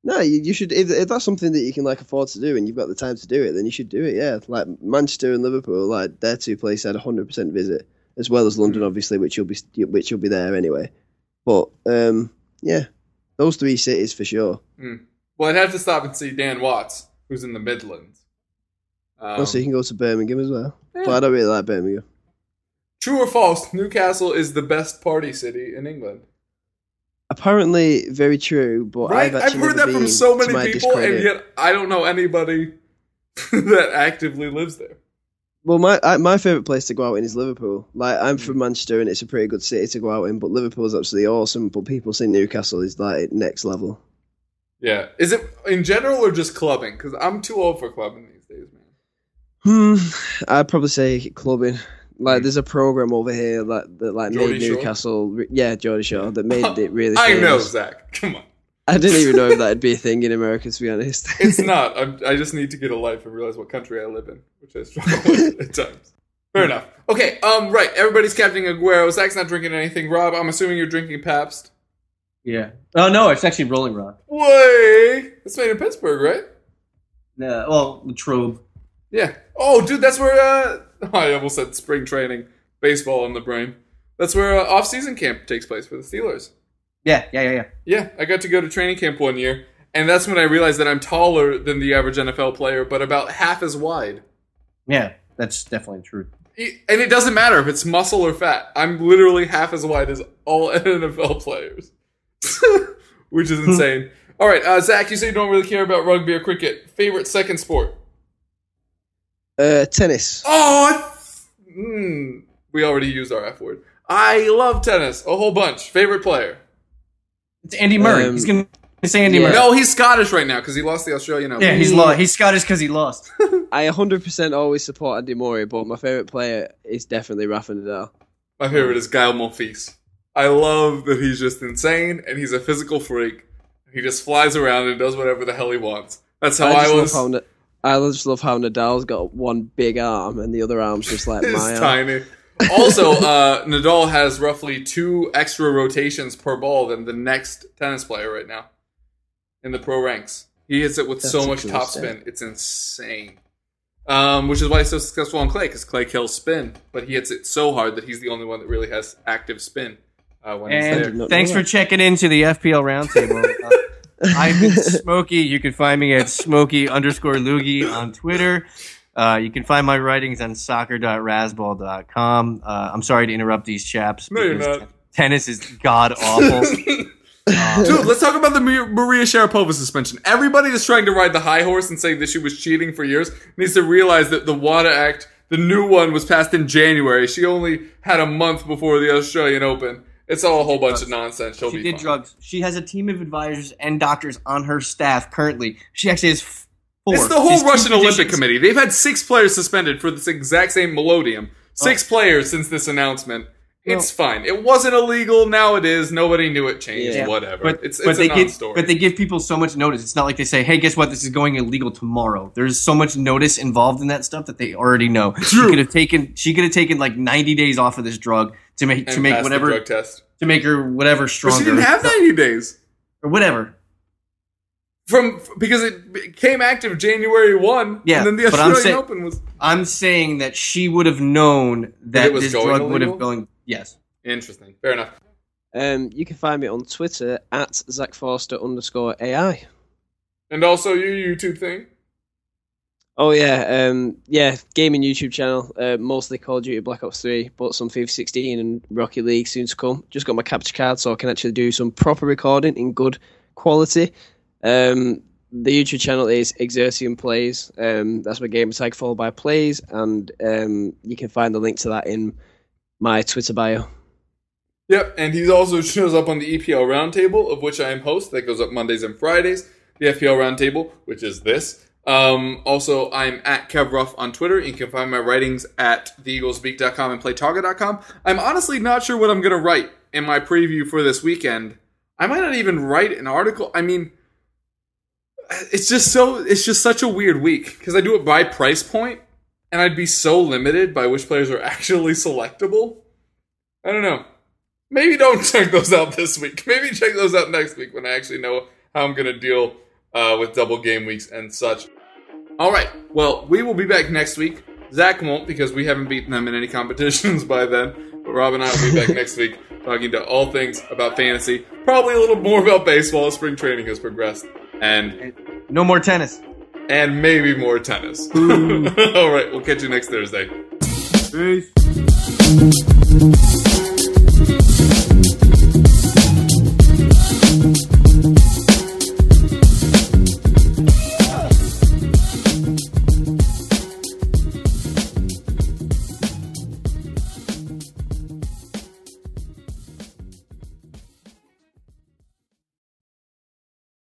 [SPEAKER 3] No, you, you should. If, if that's something that you can like afford to do and you've got the time to do it, then you should do it. Yeah, like Manchester and Liverpool, like they're two places I'd 100 percent visit, as well as. London, obviously, which you'll be which you'll be there anyway. But um, yeah, those three cities for sure.
[SPEAKER 1] Well, I'd have to stop and see Dan Watts, who's in the Midlands. Um,
[SPEAKER 3] also, you can go to Birmingham as well.
[SPEAKER 1] yeah.
[SPEAKER 3] But I don't really like Birmingham.
[SPEAKER 1] True or false? Newcastle is the best party city in England.
[SPEAKER 3] Apparently, very true. But
[SPEAKER 1] Right?
[SPEAKER 3] I've
[SPEAKER 1] I've, heard that from so many people, and yet I don't know anybody [laughs] that actively lives there.
[SPEAKER 3] Well, my I, my favorite place to go out in is Liverpool. Like I'm from Manchester, and it's a pretty good city to go out in. But Liverpool is absolutely awesome. But people say Newcastle is like next level.
[SPEAKER 1] Yeah. Is it in general or just clubbing? Because I'm too old for clubbing these days, man.
[SPEAKER 3] Hmm. I'd probably say clubbing. Like
[SPEAKER 1] Hmm.
[SPEAKER 3] there's a program over here that that like
[SPEAKER 1] Geordie
[SPEAKER 3] made
[SPEAKER 1] Shore?
[SPEAKER 3] Newcastle. re- Yeah, Geordie Shore that made it really.
[SPEAKER 1] I know. Zak. Come on.
[SPEAKER 3] I didn't even know if that'd be a [laughs] thing in America. To be honest,
[SPEAKER 1] It's [laughs] not. I'm, I just need to get a life and realize what country I live in, which I struggle with [laughs] at times. Fair enough. Okay, um, right. Everybody's captaining Aguero. Zak's not drinking anything. Rob, I'm assuming you're drinking Pabst.
[SPEAKER 2] Yeah. Oh no, it's actually Rolling Rock.
[SPEAKER 1] Way! It's made in Pittsburgh, right?
[SPEAKER 2] Yeah. well, Latrobe.
[SPEAKER 1] Yeah. Oh, dude, that's where, uh, [laughs] I almost said spring training, baseball on the brain. That's where uh, off-season camp takes place for the Steelers.
[SPEAKER 2] Yeah, yeah, yeah, yeah.
[SPEAKER 1] Yeah, I got to go to training camp one year, and that's when I realized that I'm taller than the average NFL player, but about half as wide.
[SPEAKER 2] Yeah, that's definitely true.
[SPEAKER 1] And it doesn't matter if it's muscle or fat. I'm literally half as wide as all [laughs] NFL players, [laughs] which is insane. all right, uh, Zak, you say you don't really care about rugby or cricket. Favorite second sport?
[SPEAKER 3] Uh, tennis.
[SPEAKER 1] Oh, I, mm, we already used our F word. I love tennis a whole bunch. Favorite player?
[SPEAKER 2] It's Andy Murray.
[SPEAKER 3] Um,
[SPEAKER 2] he's gonna say Andy
[SPEAKER 3] yeah.
[SPEAKER 2] Murray.
[SPEAKER 1] No, he's Scottish right now because he lost the Australian Open.
[SPEAKER 2] Yeah, he's lost. He's Scottish because he lost. [laughs]
[SPEAKER 3] I 100% always support Andy Murray, but my favorite player is definitely Rafa Nadal.
[SPEAKER 1] My favorite is Guy Monfils. I love that he's just insane and he's a physical freak. He just flies around and does whatever the hell he wants. That's how
[SPEAKER 3] I
[SPEAKER 1] I,
[SPEAKER 3] just
[SPEAKER 1] was.
[SPEAKER 3] Love how Na- I just love how Nadal's got one big arm and the other arm's just like [laughs]
[SPEAKER 1] It's
[SPEAKER 3] my arm.
[SPEAKER 1] tiny. also, uh, Nadal has roughly two extra rotations per ball than the next tennis player right now in the pro ranks. He hits it with so much
[SPEAKER 3] insane.
[SPEAKER 1] topspin, it's insane. Um, which is why he's so successful on clay, because clay kills spin, but he hits it so hard that he's the only one that really has active spin uh, when he's there.
[SPEAKER 2] And thanks for checking into the FPL Roundtable. [laughs] I've been Smokey. You can find me at Smokey underscore Loogy on Twitter. Uh, you can find my writings on soccer.razzball.com. Uh, I'm sorry to interrupt these chaps.
[SPEAKER 1] No, you're not.
[SPEAKER 2] Tennis is god awful. [laughs] Um,
[SPEAKER 1] Dude, let's talk about the Maria Maria Sharapova suspension. Everybody that's trying to ride the high horse and saying that she was cheating for years needs to realize that the WADA Act, the new one, was passed in January. She only had a month before the Australian Open. It's all a whole bunch of nonsense. She'll
[SPEAKER 2] she did
[SPEAKER 1] fine.
[SPEAKER 2] drugs. She has a team of advisors and doctors on her staff currently. She actually has four.
[SPEAKER 1] It's the whole Russian Olympic. Committee. They've had six players suspended for this exact same meldonium. Oh. Six
[SPEAKER 2] Oh.
[SPEAKER 1] players since this announcement. It's fine. It wasn't illegal. Now it is. Nobody knew it changed.
[SPEAKER 3] Yeah.
[SPEAKER 1] Whatever.
[SPEAKER 2] But,
[SPEAKER 1] it's
[SPEAKER 2] but
[SPEAKER 1] it's
[SPEAKER 2] they
[SPEAKER 1] a
[SPEAKER 2] give but they give people so much notice. It's not like they say, "Hey, guess what? This is going illegal tomorrow." There's so much notice involved in that stuff that they already know. She could have taken she could have taken like 90 days off of this drug to make
[SPEAKER 1] and
[SPEAKER 2] to make whatever
[SPEAKER 1] drug test.
[SPEAKER 2] to make her whatever
[SPEAKER 1] But
[SPEAKER 2] stronger
[SPEAKER 1] she didn't have 90 days.
[SPEAKER 2] or whatever.
[SPEAKER 1] From because it came active January one,
[SPEAKER 2] Yeah,
[SPEAKER 1] and then the
[SPEAKER 2] but I'm
[SPEAKER 1] Australian
[SPEAKER 2] saying-
[SPEAKER 1] Open was
[SPEAKER 2] I'm saying that she would have known that
[SPEAKER 1] it was
[SPEAKER 2] this
[SPEAKER 1] going
[SPEAKER 2] drug would have going. Yes.
[SPEAKER 1] interesting. Fair enough.
[SPEAKER 3] Um, you can find me on Twitter at Zak Forster underscore AI.
[SPEAKER 1] And also your YouTube thing.
[SPEAKER 3] Oh yeah, um, yeah, gaming YouTube channel, uh, mostly Call of Duty Black Ops 3, but some FIFA 16 and Rocket League soon to come. Just got my capture card so I can actually do some proper recording in good quality. Um, the YouTube channel is Exertium Plays. Um, that's my gamer tag followed by Plays, and um, you can find the link to that in my Twitter bio.
[SPEAKER 1] Yep, and he also shows up on the EPL Roundtable, of which I am host. That goes up Mondays and Fridays. The FPL Roundtable, which is this. Um, also, I'm at Kev Kevrov on Twitter. You can find my writings at theeaglesbeak.com and playtarget.com. I'm honestly not sure what I'm going to write in my preview for this weekend. I might not even write an article. I mean, it's just so it's just such a weird week because I do it by price point, and I'd be so limited by which players are [laughs] actually selectable. I don't know. Maybe don't [laughs] check those out this week. Maybe check those out next week when I actually know how I'm going to deal uh, with double game weeks and such. All right. Well, we will be back next week. Zak won't because we haven't beaten them in any competitions [laughs] by then. But Rob and I will be back next week [laughs] talking to all things about fantasy. Probably a little more about baseball as spring training has progressed. And
[SPEAKER 2] No more tennis.
[SPEAKER 1] and maybe more tennis. [laughs] all right. We'll catch you next Thursday.
[SPEAKER 2] Peace.